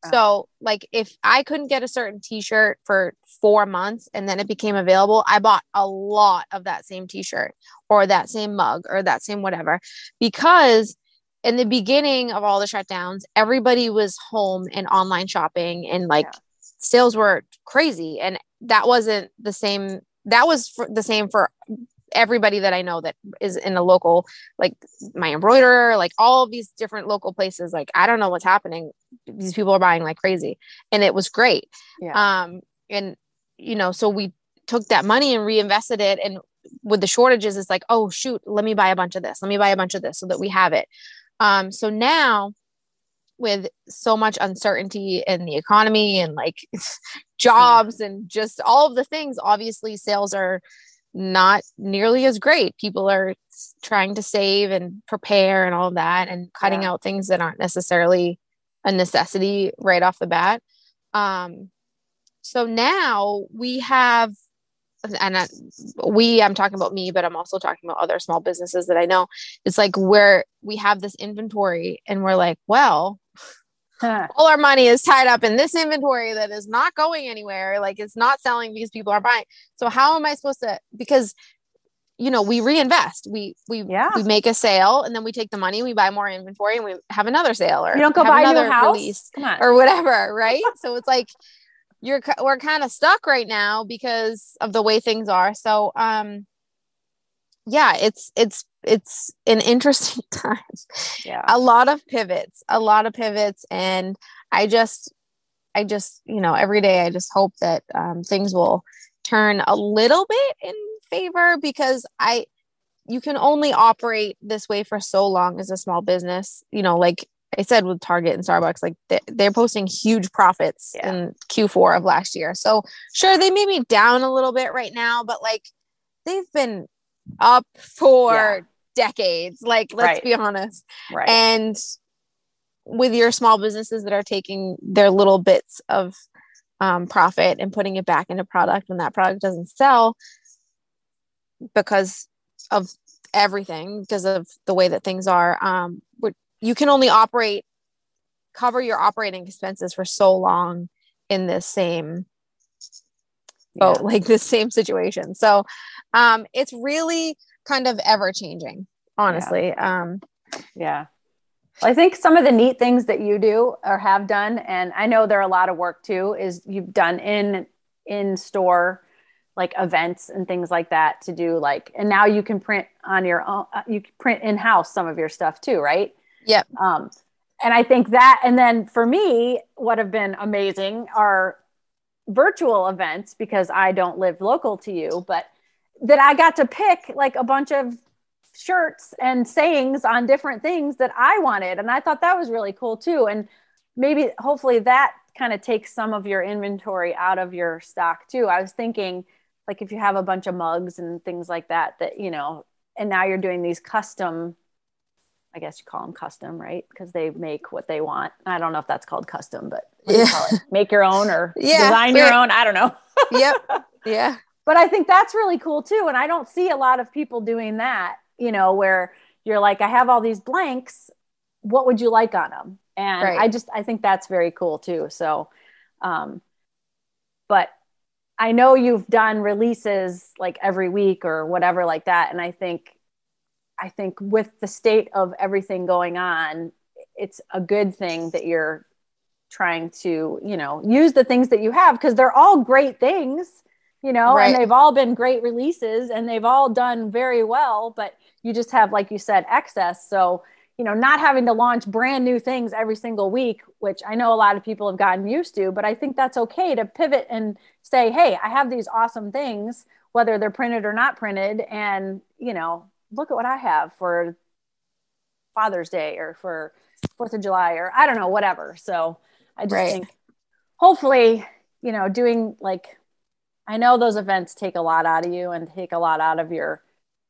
Uh-huh. So, like, if I couldn't get a certain t shirt for four months and then it became available, I bought a lot of that same t shirt or that same mug or that same whatever. Because in the beginning of all the shutdowns, everybody was home and online shopping and like yeah. Sales were crazy. And that wasn't the same. That was the same for everybody that I know that is in a local, like my embroiderer, like all these different local places. Like, I don't know what's happening. These people are buying like crazy. And it was great. Yeah. Um, and, you know, so we took that money and reinvested it. And with the shortages, it's like, oh, shoot, let me buy a bunch of this. Let me buy a bunch of this so that we have it. Um, so now, with so much uncertainty in the economy and like jobs and just all of the things obviously sales are not nearly as great. People are trying to save and prepare and all of that and cutting yeah. out things that aren't necessarily a necessity right off the bat. Um, so now we have, and I, we, I'm talking about me, but I'm also talking about other small businesses that I know. It's like where we have this inventory and we're like, well, all our money is tied up in this inventory that is not going anywhere like it's not selling because people are buying. So how am i supposed to because you know we reinvest. We we Yeah. we make a sale and then we take the money we buy more inventory and we have another sale or You don't go buy a new another house. release or whatever right? So it's like you're we're kind of stuck right now because of the way things are. So um yeah it's it's it's an interesting time yeah. a lot of pivots a lot of pivots and i just i just you know every day i just hope that um, things will turn a little bit in favor because i you can only operate this way for so long as a small business you know like i said with target and starbucks like they, they're posting huge profits Yeah. in q4 of last year so sure they may be down a little bit right now but like they've been up for. Decades like let's Right. be honest right. and with your small businesses that are taking their little bits of um, profit and putting it back into product when that product doesn't sell because of everything because of the way that things are um, you can only operate cover your operating expenses for so long in this same Yeah. boat like this same situation so um, it's really kind of ever changing honestly um, Yeah. Well, I think some of the neat things that you do or have done, and I know there are a lot of work too, is you've done in in store like events and things like that to do like, and now you can print on your own. uh, You can print in house some of your stuff too, right? Yep. Um, and I think that, and then for me, what have been amazing are virtual events because I don't live local to you, but that I got to pick like a bunch of shirts and sayings on different things that I wanted. And I thought that was really cool too. And maybe hopefully that kind of takes some of your inventory out of your stock too. I was thinking like if you have a bunch of mugs and things like that, that, you know, and now you're doing these custom, I guess you call them custom, right? Because they make what they want. I don't know if that's called custom, but you Yeah. it? Make your own or Yeah, design your own. I don't know. yep yeah but I think that's really cool too. And I don't see a lot of people doing that, you know, where you're like, I have all these blanks. What would you like on them? And Right. I just, I think that's very cool too. So, um, but I know you've done releases like every week or whatever like that. And I think, I think with the state of everything going on, it's a good thing that you're trying to, you know, use the things that you have because they're all great things you know, Right. and they've all been great releases and they've all done very well, but you just have, like you said, excess. So, you know, not having to launch brand new things every single week, which I know a lot of people have gotten used to, but I think that's okay to pivot and say, hey, I have these awesome things, whether they're printed or not printed. And, you know, look at what I have for Father's Day or for Fourth of July or I don't know, whatever. So I just Right. think hopefully, you know, doing like, I know those events take a lot out of you and take a lot out of your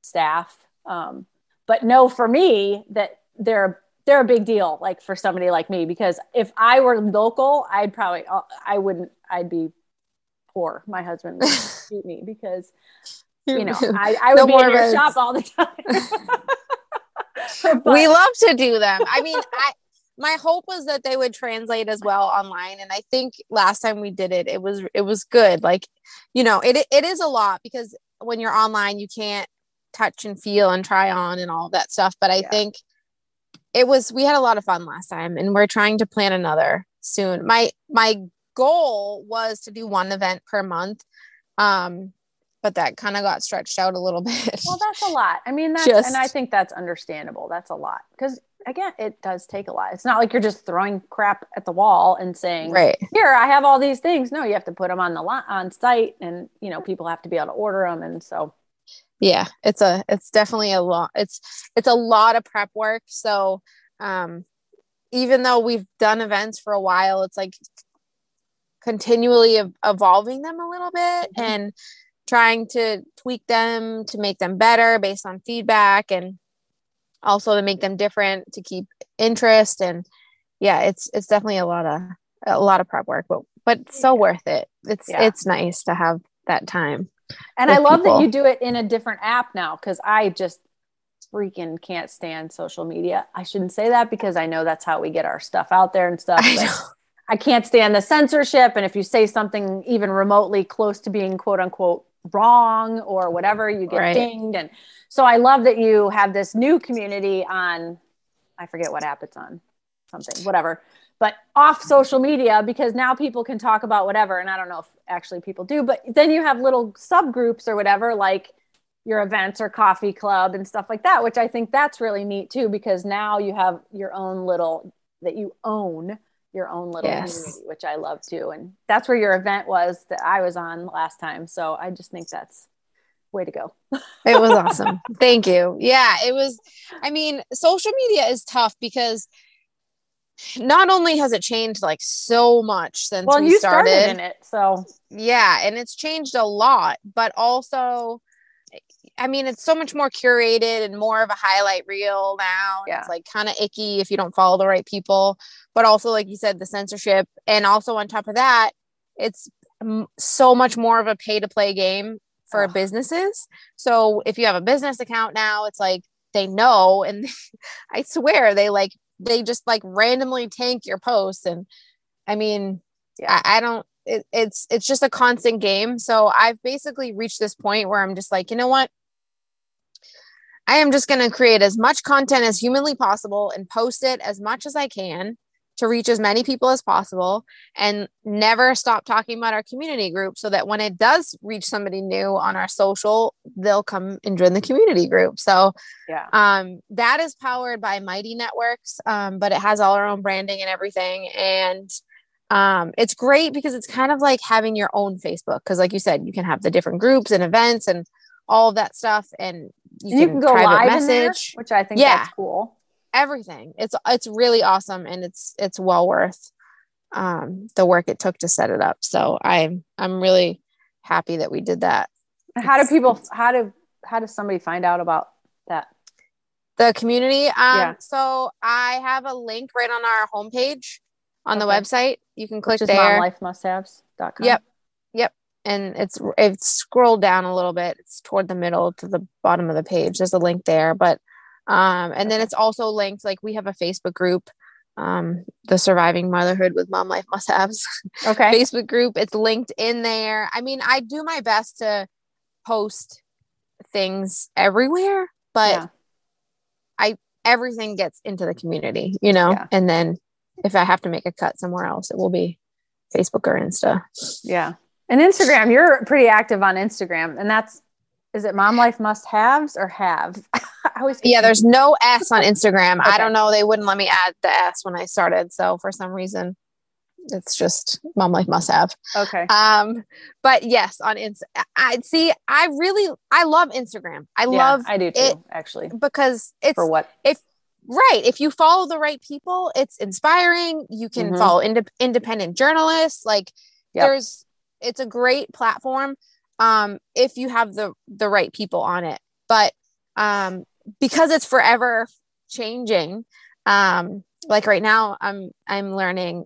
staff. Um, but know for me that they're they're a big deal, like for somebody like me, because if I were local, I'd probably I wouldn't I'd be poor. My husband would shoot me because you know I, I would No be in your shop all the time. But- we love to do them. I mean, I my hope was that they would translate as well online, and I think last time we did it, it was it was good. Like, you know, it it is a lot because when you're online, you can't touch and feel and try on and all that stuff. But I Yeah. think it was we had a lot of fun last time, and we're trying to plan another soon. My my goal was to do one event per month. Um, but that kind of got stretched out a little bit. Well, that's a lot. I mean, that's Just- and I think that's understandable. That's a lot because again, it does take a lot. It's not like you're just throwing crap at the wall and saying, right. "Here, I have all these things." No, you have to put them on the lot on site, and you know, people have to be able to order them, and so yeah it's a it's definitely a lot it's it's a lot of prep work so um even though we've done events for a while it's like continually ev- evolving them a little bit Mhm. and trying to tweak them to make them better based on feedback and also to make them different to keep interest and yeah it's it's definitely a lot of a lot of prep work but but so worth it it's Yeah. it's nice to have that time And I love people. that you do it in a different app now because I just freaking can't stand social media. I shouldn't say that because I know that's how we get our stuff out there and stuff. I. I can't stand the censorship. And if you say something even remotely close to being quote unquote wrong or whatever, you get Right. dinged. And so I love that you have this new community on, I forget what app it's on, something, whatever, but off social media because now people can talk about whatever. And I don't know if actually people do, but then you have little subgroups or whatever, like your events or coffee club and stuff like that, which I think that's really neat too, because now you have your own little that you own your own little Yes. community, which I love too. And that's where your event was that I was on last time. So I just think that's way to go. it was awesome. Thank you. Yeah, it was. I mean, social media is tough because not only has it changed like so much since Well, we you started, started in it. So yeah, and it's changed a lot, but also, I mean, it's so much more curated and more of a highlight reel now. Yeah. It's like kind of icky if you don't follow the right people, but also, like you said, the censorship, and also on top of that, it's m- so much more of a pay to play game for businesses. So if you have a business account now, it's like they know, and I swear they like they just like randomly tank your posts, and I mean, Yeah. I, I don't. It, it's it's just a constant game. So I've basically reached this point where I'm just like, you know what? I am just going to create as much content as humanly possible and post it as much as I can to reach as many people as possible and never stop talking about our community group so that when it does reach somebody new on our social, they'll come and join the community group. So yeah. um, that is powered by Mighty Networks, um, but it has all our own branding and everything. And um, it's great because it's kind of like having your own Facebook. Because, like you said, you can have the different groups and events and all of that stuff, and you, can, can go live in there, message which I think Yeah. that's cool. everything. It's it's really awesome, and it's it's well worth um, the work it took to set it up. So I'm I'm really happy that we did that. How do people, how do, how does somebody find out about that? the community um Yeah. so i have a link right on our homepage on the website you can click Which there momlifemusthaves.com. Yep. And it's it's scrolled down a little bit it's toward the middle to the bottom of the page there's a link there but um and then it's also linked like we have a facebook group um the surviving motherhood with mom life must haves Okay. facebook group it's linked in there i mean i do my best to post things everywhere but Yeah. everything gets into the community, you know? Yeah. And then if I have to make a cut somewhere else, it will be Facebook or Insta. Yeah. And Instagram, you're pretty active on Instagram. And that's, is it mom life must haves or have? I always Yeah, there's no S on Instagram. I don't know. They wouldn't let me add the S when I started. So for some reason, it's just mom life must have. Okay. Um, but yes, on Insta, I see. I really, I love Instagram. I Yeah, love I do too, it actually. because it's For what? If right if you follow the right people it's inspiring you can Mhm. follow inde- independent journalists like Yep. there's it's a great platform um if you have the the right people on it but um because it's forever changing um like right now i'm i'm learning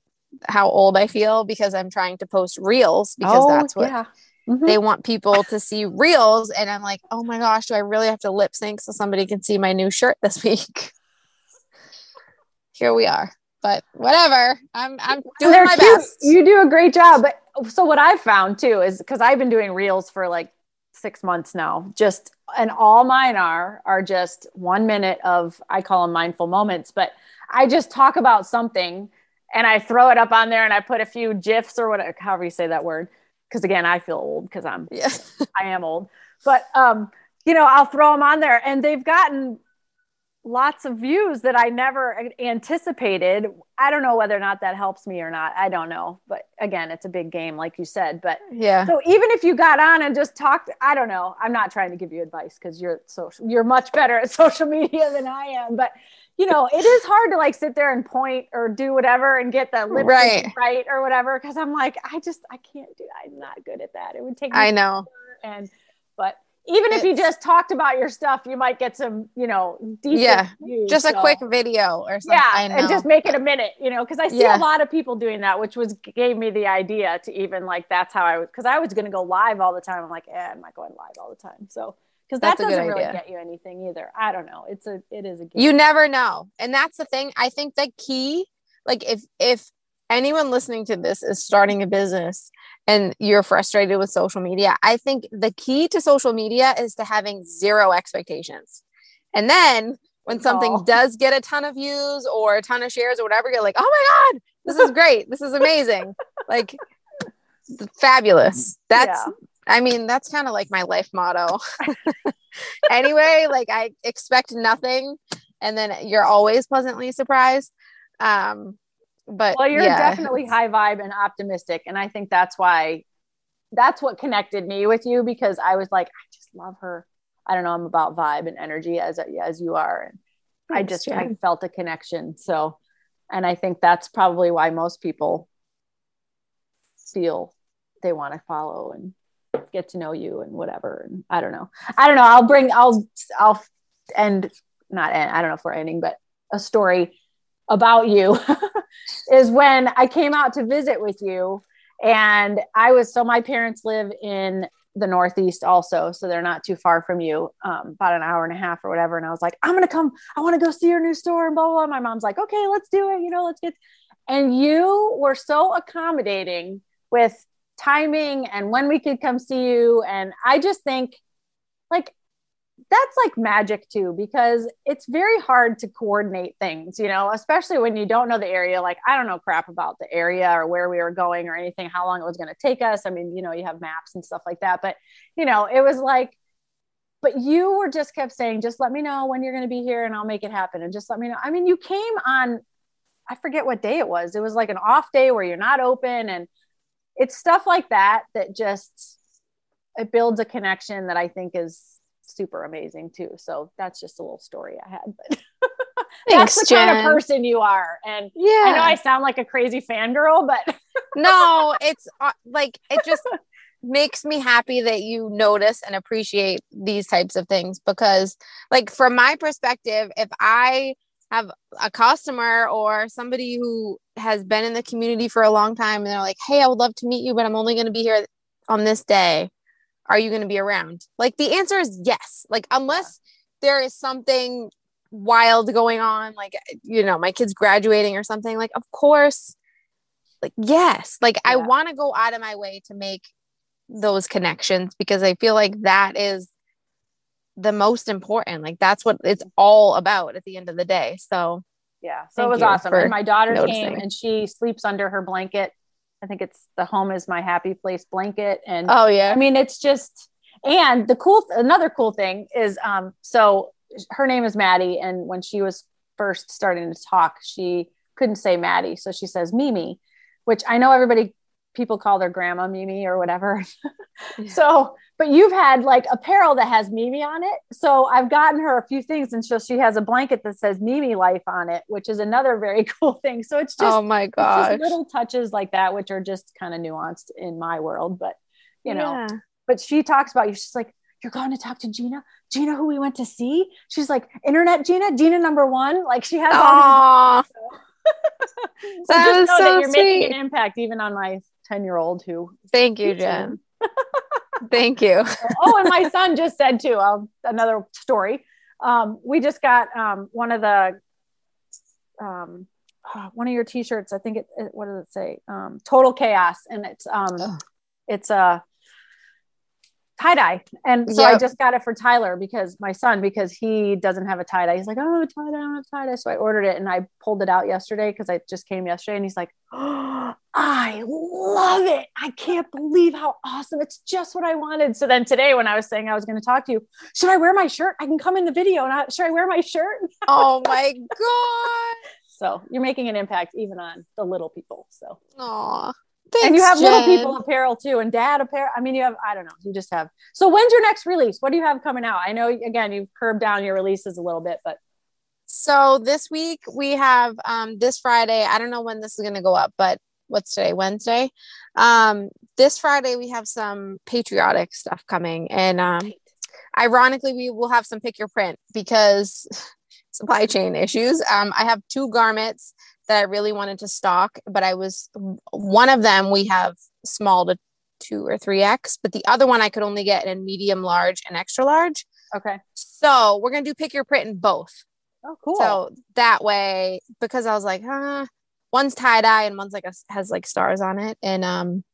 how old i feel because i'm trying to post reels because that's what Oh, yeah. Mhm. they want people to see reels and i'm like oh my gosh do i really have to lip sync so somebody can see my new shirt this week here we are but whatever i'm i'm doing They're my cute. best You do a great job. But so what I've found too is because I've been doing reels for like six months now, just and all mine are are just one minute of I call them mindful moments, but I just talk about something and I throw it up on there and I put a few gifs or whatever, however you say that word. Because again, I feel old because I'm yeah I am old, but um, you know, I'll throw them on there, and they've gotten lots of views that I never anticipated. I don't know whether or not that helps me or not. I don't know, but again, it's a big game, like you said. But yeah so even if you got on and just talked, I don't know. I'm not trying to give you advice because you're social. You're much better at social media than I am, but. You know, it is hard to like sit there and point or do whatever and get the lip Right. right or whatever. Cause I'm like, I just, I can't do, I'm not good at that. It would take me i know and but even if you just talked about your stuff you might get some you know decent Yeah, views, just a quick video or something yeah and just make it a minute you know because i see Yeah. a lot of people doing that which was gave me the idea to even like that's how i was because i was going to go live all the time i'm like eh, i'm not going live all the time so because that That's doesn't really idea. get you anything either i don't know it's a it is a game. you never know and that's the thing i think the key like if if anyone listening to this is starting a business and you're frustrated with social media, I think the key to social media is to having zero expectations. And then when something oh. does get a ton of views or a ton of shares or whatever, you're like, oh my God, this is great. this is amazing. like fabulous. That's yeah. I mean, that's kind of like my life motto. anyway, like I expect nothing and then you're always pleasantly surprised. Um, but well, you're yeah. definitely high vibe and optimistic. And I think that's why that's what connected me with you because I was like, I just love her. I don't know, I'm about vibe and energy as as you are. And I just. I felt a connection. So and I think that's probably why most people feel they want to follow and get to know you and whatever. And I don't know. I don't know. I'll bring I'll I'll end not end, I don't know if we're ending, but a story about you is when I came out to visit with you. And I was so my parents live in the Northeast also, so they're not too far from you, um, about an hour and a half or whatever. And I was like, I'm gonna come, I want to go see your new store and blah, blah blah. My mom's like, okay, let's do it. You know, let's get. And you were so accommodating with timing and when we could come see you. And I just think, like, that's like magic too because it's very hard to coordinate things you know especially when you don't know the area. Like i don't know crap about the area or where we were going or anything how long it was going to take us. I mean you know you have maps and stuff like that but you know it was like but you were just kept saying just let me know when you're going to be here and i'll make it happen and just let me know. I mean you came on i forget what day it was. It was like an off day where you're not open and it's stuff like that that just it builds a connection that i think is super amazing too. So that's just a little story I had, but Thanks, that's the Jen. kind of person you are. And yeah, I know I sound like a crazy fangirl, but no, it's uh, like it just makes me happy that you notice and appreciate these types of things because, like, from my perspective, if I have a customer or somebody who has been in the community for a long time and they're like, Hey, I would love to meet you, but I'm only going to be here on this day are you going to be around? Like the answer is yes. Like unless there is something wild going on, like you know, my kid's graduating or something, like of course like yes. Like yeah. I want to go out of my way to make those connections because I feel like that is the most important. Like that's what it's all about at the end of the day. So yeah. So it was awesome. And my daughter noticing. came and she sleeps under her blanket I think it's the home is my happy place blanket. And oh yeah, I mean it's just and the cool another cool thing is um so her name is Maddie. And when she was first starting to talk she couldn't say Maddie. So she says Mimi, which I know everybody people call their grandma Mimi or whatever. Yeah. so but you've had like apparel that has Mimi on it. So I've gotten her a few things, and so she has a blanket that says Mimi Life on it, which is another very cool thing. So it's just oh my god, little touches like that, which are just kind of nuanced in my world. But you know, yeah. but she talks about you. She's like, "You're going to talk to Gina? Gina, who we went to see?" She's like, "Internet Gina, Gina number one." Like she has all. These- so that just know so that you're sweet. making an impact even on my 10 year old who thank you jen Thank you. oh, and my son just said too. Um, another story. Um, we just got um, one of the um, one of your T-shirts. I think it, it what does it say? Um, Total chaos, and it's um, it's a tie dye. And so yep. I just got it for Tyler because my son, because he doesn't have a tie dye. He's like, oh, tie dye, I don't have tie dye. So I ordered it and I pulled it out yesterday because I just came yesterday and he's like, oh, I love it. I can't believe how awesome. It's just what I wanted. So then today, when I was saying I was going to talk to you, should I wear my shirt? I can come in the video and I, should I wear my shirt? Oh my God. So you're making an impact even on the little people. So, Aw. Thanks, and you have Jen. little people apparel too, and dad apparel. I mean, you have, I don't know, you just have. So, when's your next release? What do you have coming out? I know, again, you've curbed down your releases a little bit, but. So, this week we have um, this Friday. I don't know when this is going to go up, but what's today? Wednesday. Um, this Friday we have some patriotic stuff coming, and um, ironically, we will have some pick your print because supply chain issues. Um, I have two garments that I really wanted to stock, but I was one of them we have small to two or three X, but the other one I could only get in medium, large, and extra large. Okay. So we're gonna do pick your print in both. Oh, cool. So that way, because I was like, huh, one's tie dye and one's like a, has like stars on it. And um,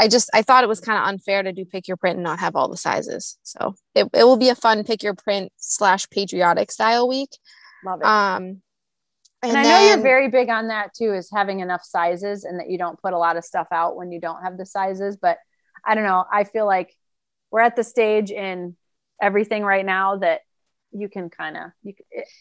I just I thought it was kind of unfair to do pick your print and not have all the sizes. So it, it will be a fun pick your print slash patriotic style week. Love it. Um, and, I know you're very big on that too, is having enough sizes and that you don't put a lot of stuff out when you don't have the sizes. But I don't know. I feel like we're at the stage in everything right now that you can kind of you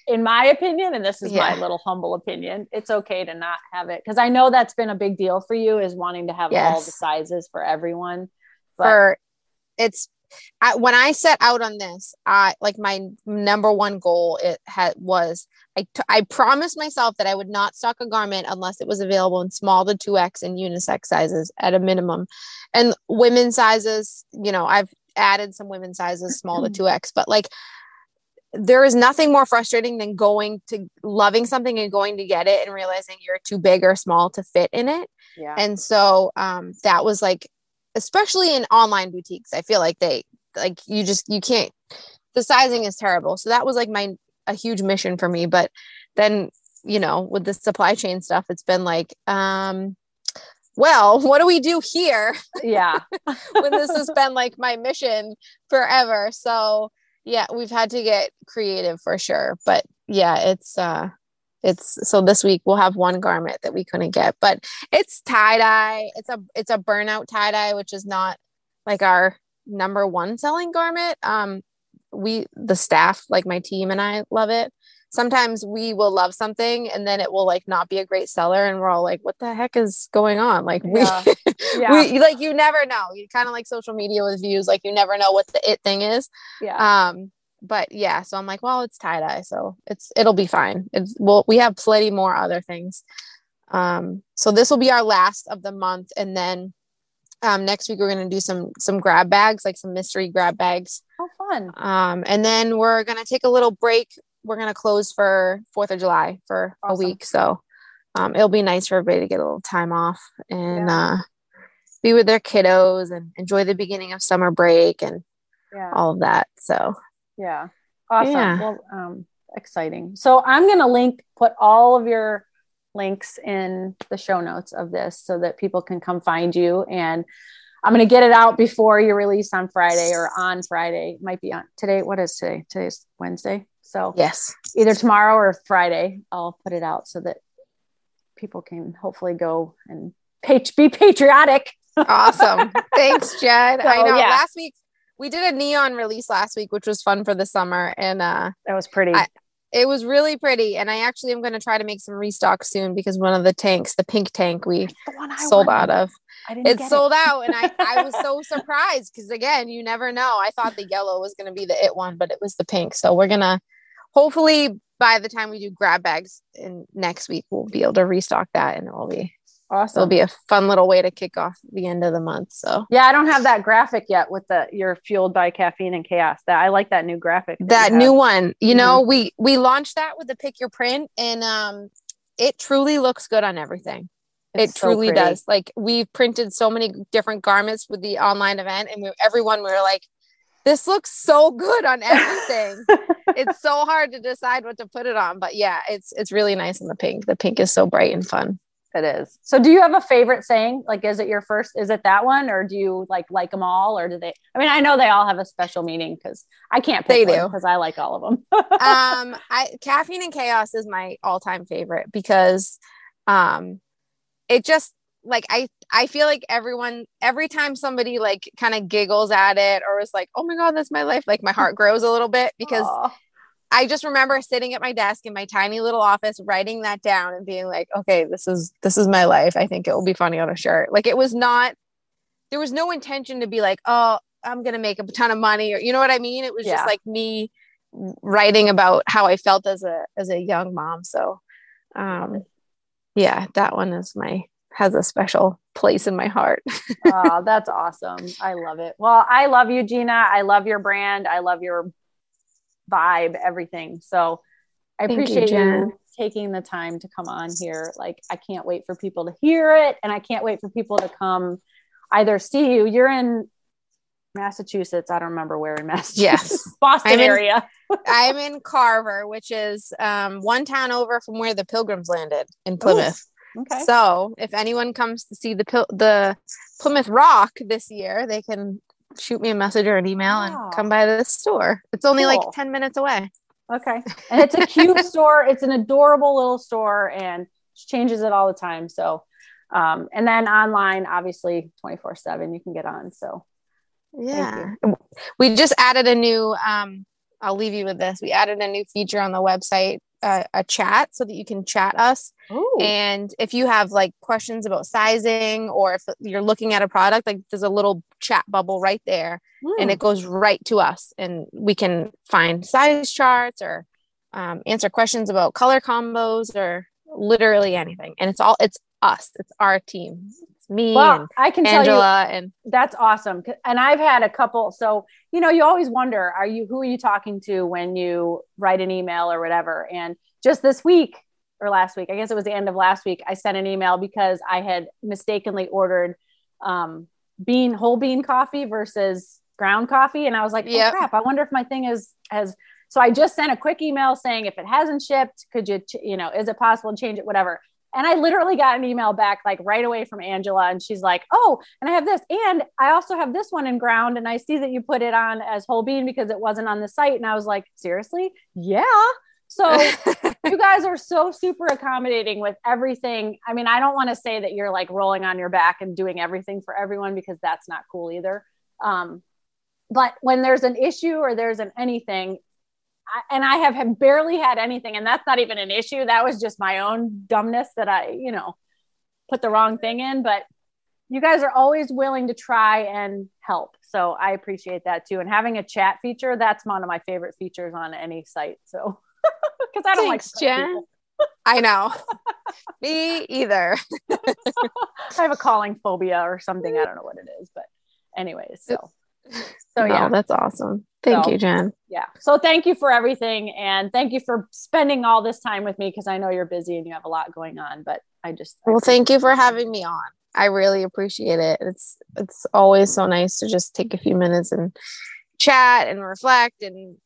in my opinion and this is yeah. my little humble opinion it's okay to not have it because i know that's been a big deal for you is wanting to have yes. all the sizes for everyone but for it's I, when i set out on this i like my number one goal it had was I, t- I promised myself that i would not stock a garment unless it was available in small to 2x and unisex sizes at a minimum and women's sizes you know i've added some women's sizes small to 2x but like there is nothing more frustrating than going to loving something and going to get it and realizing you're too big or small to fit in it. Yeah. And so um, that was like, especially in online boutiques, I feel like they like you just you can't. The sizing is terrible. So that was like my a huge mission for me. But then you know with the supply chain stuff, it's been like um well, what do we do here? Yeah. when this has been like my mission forever. So yeah we've had to get creative for sure but yeah it's uh it's so this week we'll have one garment that we couldn't get but it's tie-dye. It's a it's a burnout tie-dye which is not like our number one selling garment. Um we the staff like my team and i love it sometimes we will love something and then it will like not be a great seller and we're all like what the heck is going on? Like we, yeah. yeah. we like you never know. You kind of like social media with views like you never know what the it thing is. Yeah. Um but yeah so i'm like well it's tie-dye so it's it'll be fine. It's well we have plenty more other things. Um so this will be our last of the month and then um, next week we're going to do some some grab bags like some mystery grab bags. Oh fun. Um, and then we're going to take a little break we're gonna close for Fourth of July for awesome. a week, so um, it'll be nice for everybody to get a little time off and yeah. uh, be with their kiddos and enjoy the beginning of summer break and yeah. all of that. So yeah, awesome. Yeah. Well, um, exciting. So I'm gonna link, put all of your links in the show notes of this so that people can come find you and I'm going to get it out before your release on Friday or on Friday. It might be on today. What is today? Today's Wednesday. So yes, either tomorrow or Friday, I'll put it out so that people can hopefully go and be patriotic. awesome. Thanks, Jen. So, I know yeah. last week we did a neon release last week, which was fun for the summer. And uh that was pretty. I, it was really pretty. And I actually am going to try to make some restock soon because one of the tanks, the pink tank, we sold wanted. out of. It's sold it. out. And I, I was so surprised because again, you never know. I thought the yellow was going to be the it one, but it was the pink. So we're going to hopefully by the time we do grab bags in next week, we'll be able to restock that and it will be awesome. It'll be a fun little way to kick off the end of the month. So yeah, I don't have that graphic yet with the you're fueled by caffeine and chaos. That I like that new graphic. That, that new one. You mm-hmm. know, we we launched that with the pick your print and um it truly looks good on everything. It's it truly so does. Like we've printed so many different garments with the online event and we, everyone we were like this looks so good on everything. it's so hard to decide what to put it on, but yeah, it's it's really nice in the pink. The pink is so bright and fun. It is. So do you have a favorite saying? Like is it your first is it that one or do you like like them all or do they I mean, I know they all have a special meaning cuz I can't pick they do because I like all of them. um I caffeine and chaos is my all-time favorite because um it just like I I feel like everyone every time somebody like kind of giggles at it or is like, "Oh my god, that's my life." Like my heart grows a little bit because Aww. I just remember sitting at my desk in my tiny little office writing that down and being like, "Okay, this is this is my life. I think it will be funny on a shirt." Like it was not there was no intention to be like, "Oh, I'm going to make a ton of money," or you know what I mean? It was yeah. just like me writing about how I felt as a as a young mom. So um yeah, that one is my has a special place in my heart. oh, that's awesome. I love it. Well, I love you, Gina. I love your brand. I love your vibe, everything. So I Thank appreciate you, you, taking the time to come on here. Like, I can't wait for people to hear it. And I can't wait for people to come either see you. You're in Massachusetts. I don't remember where in Massachusetts. Yes. Boston I'm area. I'm in Carver, which is um, one town over from where the pilgrims landed in Plymouth. Okay. So if anyone comes to see the the Plymouth Rock this year, they can shoot me a message or an email Wow. and come by the store. It's only Cool. like 10 minutes away. Okay. And it's a cute store. It's an adorable little store and she changes it all the time. So, um, and then online, obviously 24 seven, you can get on. So Yeah. We just added a new um I'll leave you with this. We added a new feature on the website, uh, a chat so that you can chat us. Ooh. And if you have like questions about sizing or if you're looking at a product, like there's a little chat bubble right there and Hmm. it goes right to us and we can find size charts or um, answer questions about color combos or literally anything. And it's all, it's us, it's our team. Me well, and I can tell you Angela and that's awesome. And I've had a couple. So, you know, you always wonder, are you, who are you talking to when you write an email or whatever? And just this week or last week, I guess it was the end of last week, I sent an email because I had mistakenly ordered um, bean, whole bean coffee versus ground coffee. And I was like, oh Yep. crap, I wonder if my thing is, has, so I just sent a quick email saying if it hasn't shipped, could you, ch- you know, is it possible to change it, whatever. And I literally got an email back like right away from Angela, and she's like, "Oh, and I have this, and I also have this one in ground, and I see that you put it on as whole bean because it wasn't on the site." And I was like, "Seriously? Yeah." So you guys are so super accommodating with everything. I mean, I don't want to say that you're like rolling on your back and doing everything for everyone because that's not cool either. Um, but when there's an issue or there's an anything, I, and I have had barely had anything, and that's not even an issue. That was just my own dumbness that I, you know, put the wrong thing in. But you guys are always willing to try and help. So I appreciate that too. And having a chat feature, that's one of my favorite features on any site. So, because I don't Thanks, like Jen. I know. Me either. I have a calling phobia or something. I don't know what it is, but anyways, so so No, yeah, that's awesome. Thank So- you, Jen. yeah. So thank you for everything, and thank you for spending all this time with me because I know you're busy and you have a lot going on. But I just I Well, thank you for having me on. I really appreciate it. It's it's always so nice to just take a few minutes and chat and reflect and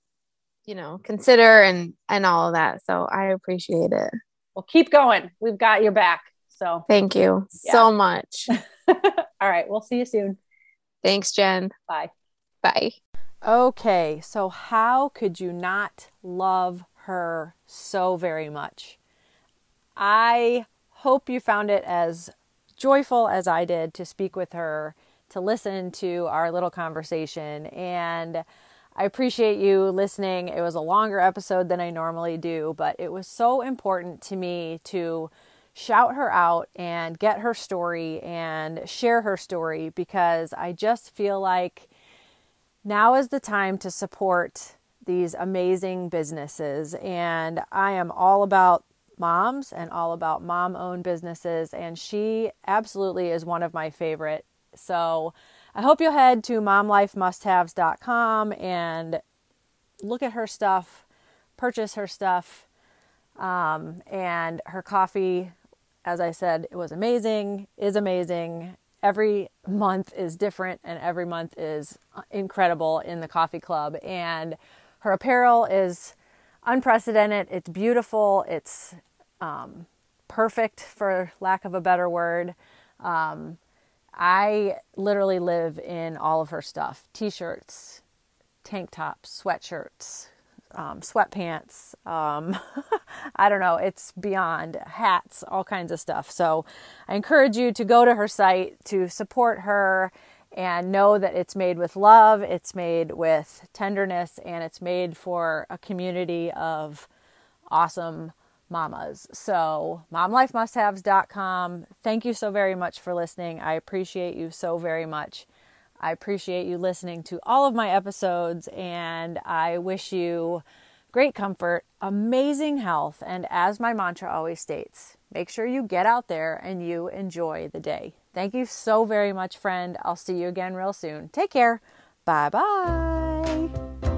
you know consider and and all of that. So I appreciate it. Well, keep going. We've got your back. So Thank you Yeah. so much. all right, we'll see you soon. Thanks, Jen. Bye. Bye. Okay, so how could you not love her so very much? I hope you found it as joyful as I did to speak with her, to listen to our little conversation. And I appreciate you listening. It was a longer episode than I normally do, but it was so important to me to shout her out and get her story and share her story because I just feel like now is the time to support these amazing businesses. And I am all about moms and all about mom owned businesses. And she absolutely is one of my favorite. So I hope you'll head to momlifemusthaves.com and look at her stuff, purchase her stuff. Um, and her coffee, as I said, it was amazing, is amazing. Every month is different, and every month is incredible in the coffee club. And her apparel is unprecedented. It's beautiful. It's um, perfect, for lack of a better word. Um, I literally live in all of her stuff t shirts, tank tops, sweatshirts, um, sweatpants. Um, I don't know. It's beyond hats, all kinds of stuff. So I encourage you to go to her site to support her and know that it's made with love, it's made with tenderness, and it's made for a community of awesome mamas. So, momlifemusthaves.com. Thank you so very much for listening. I appreciate you so very much. I appreciate you listening to all of my episodes, and I wish you great comfort, amazing health, and as my mantra always states, make sure you get out there and you enjoy the day. Thank you so very much, friend. I'll see you again real soon. Take care. Bye bye.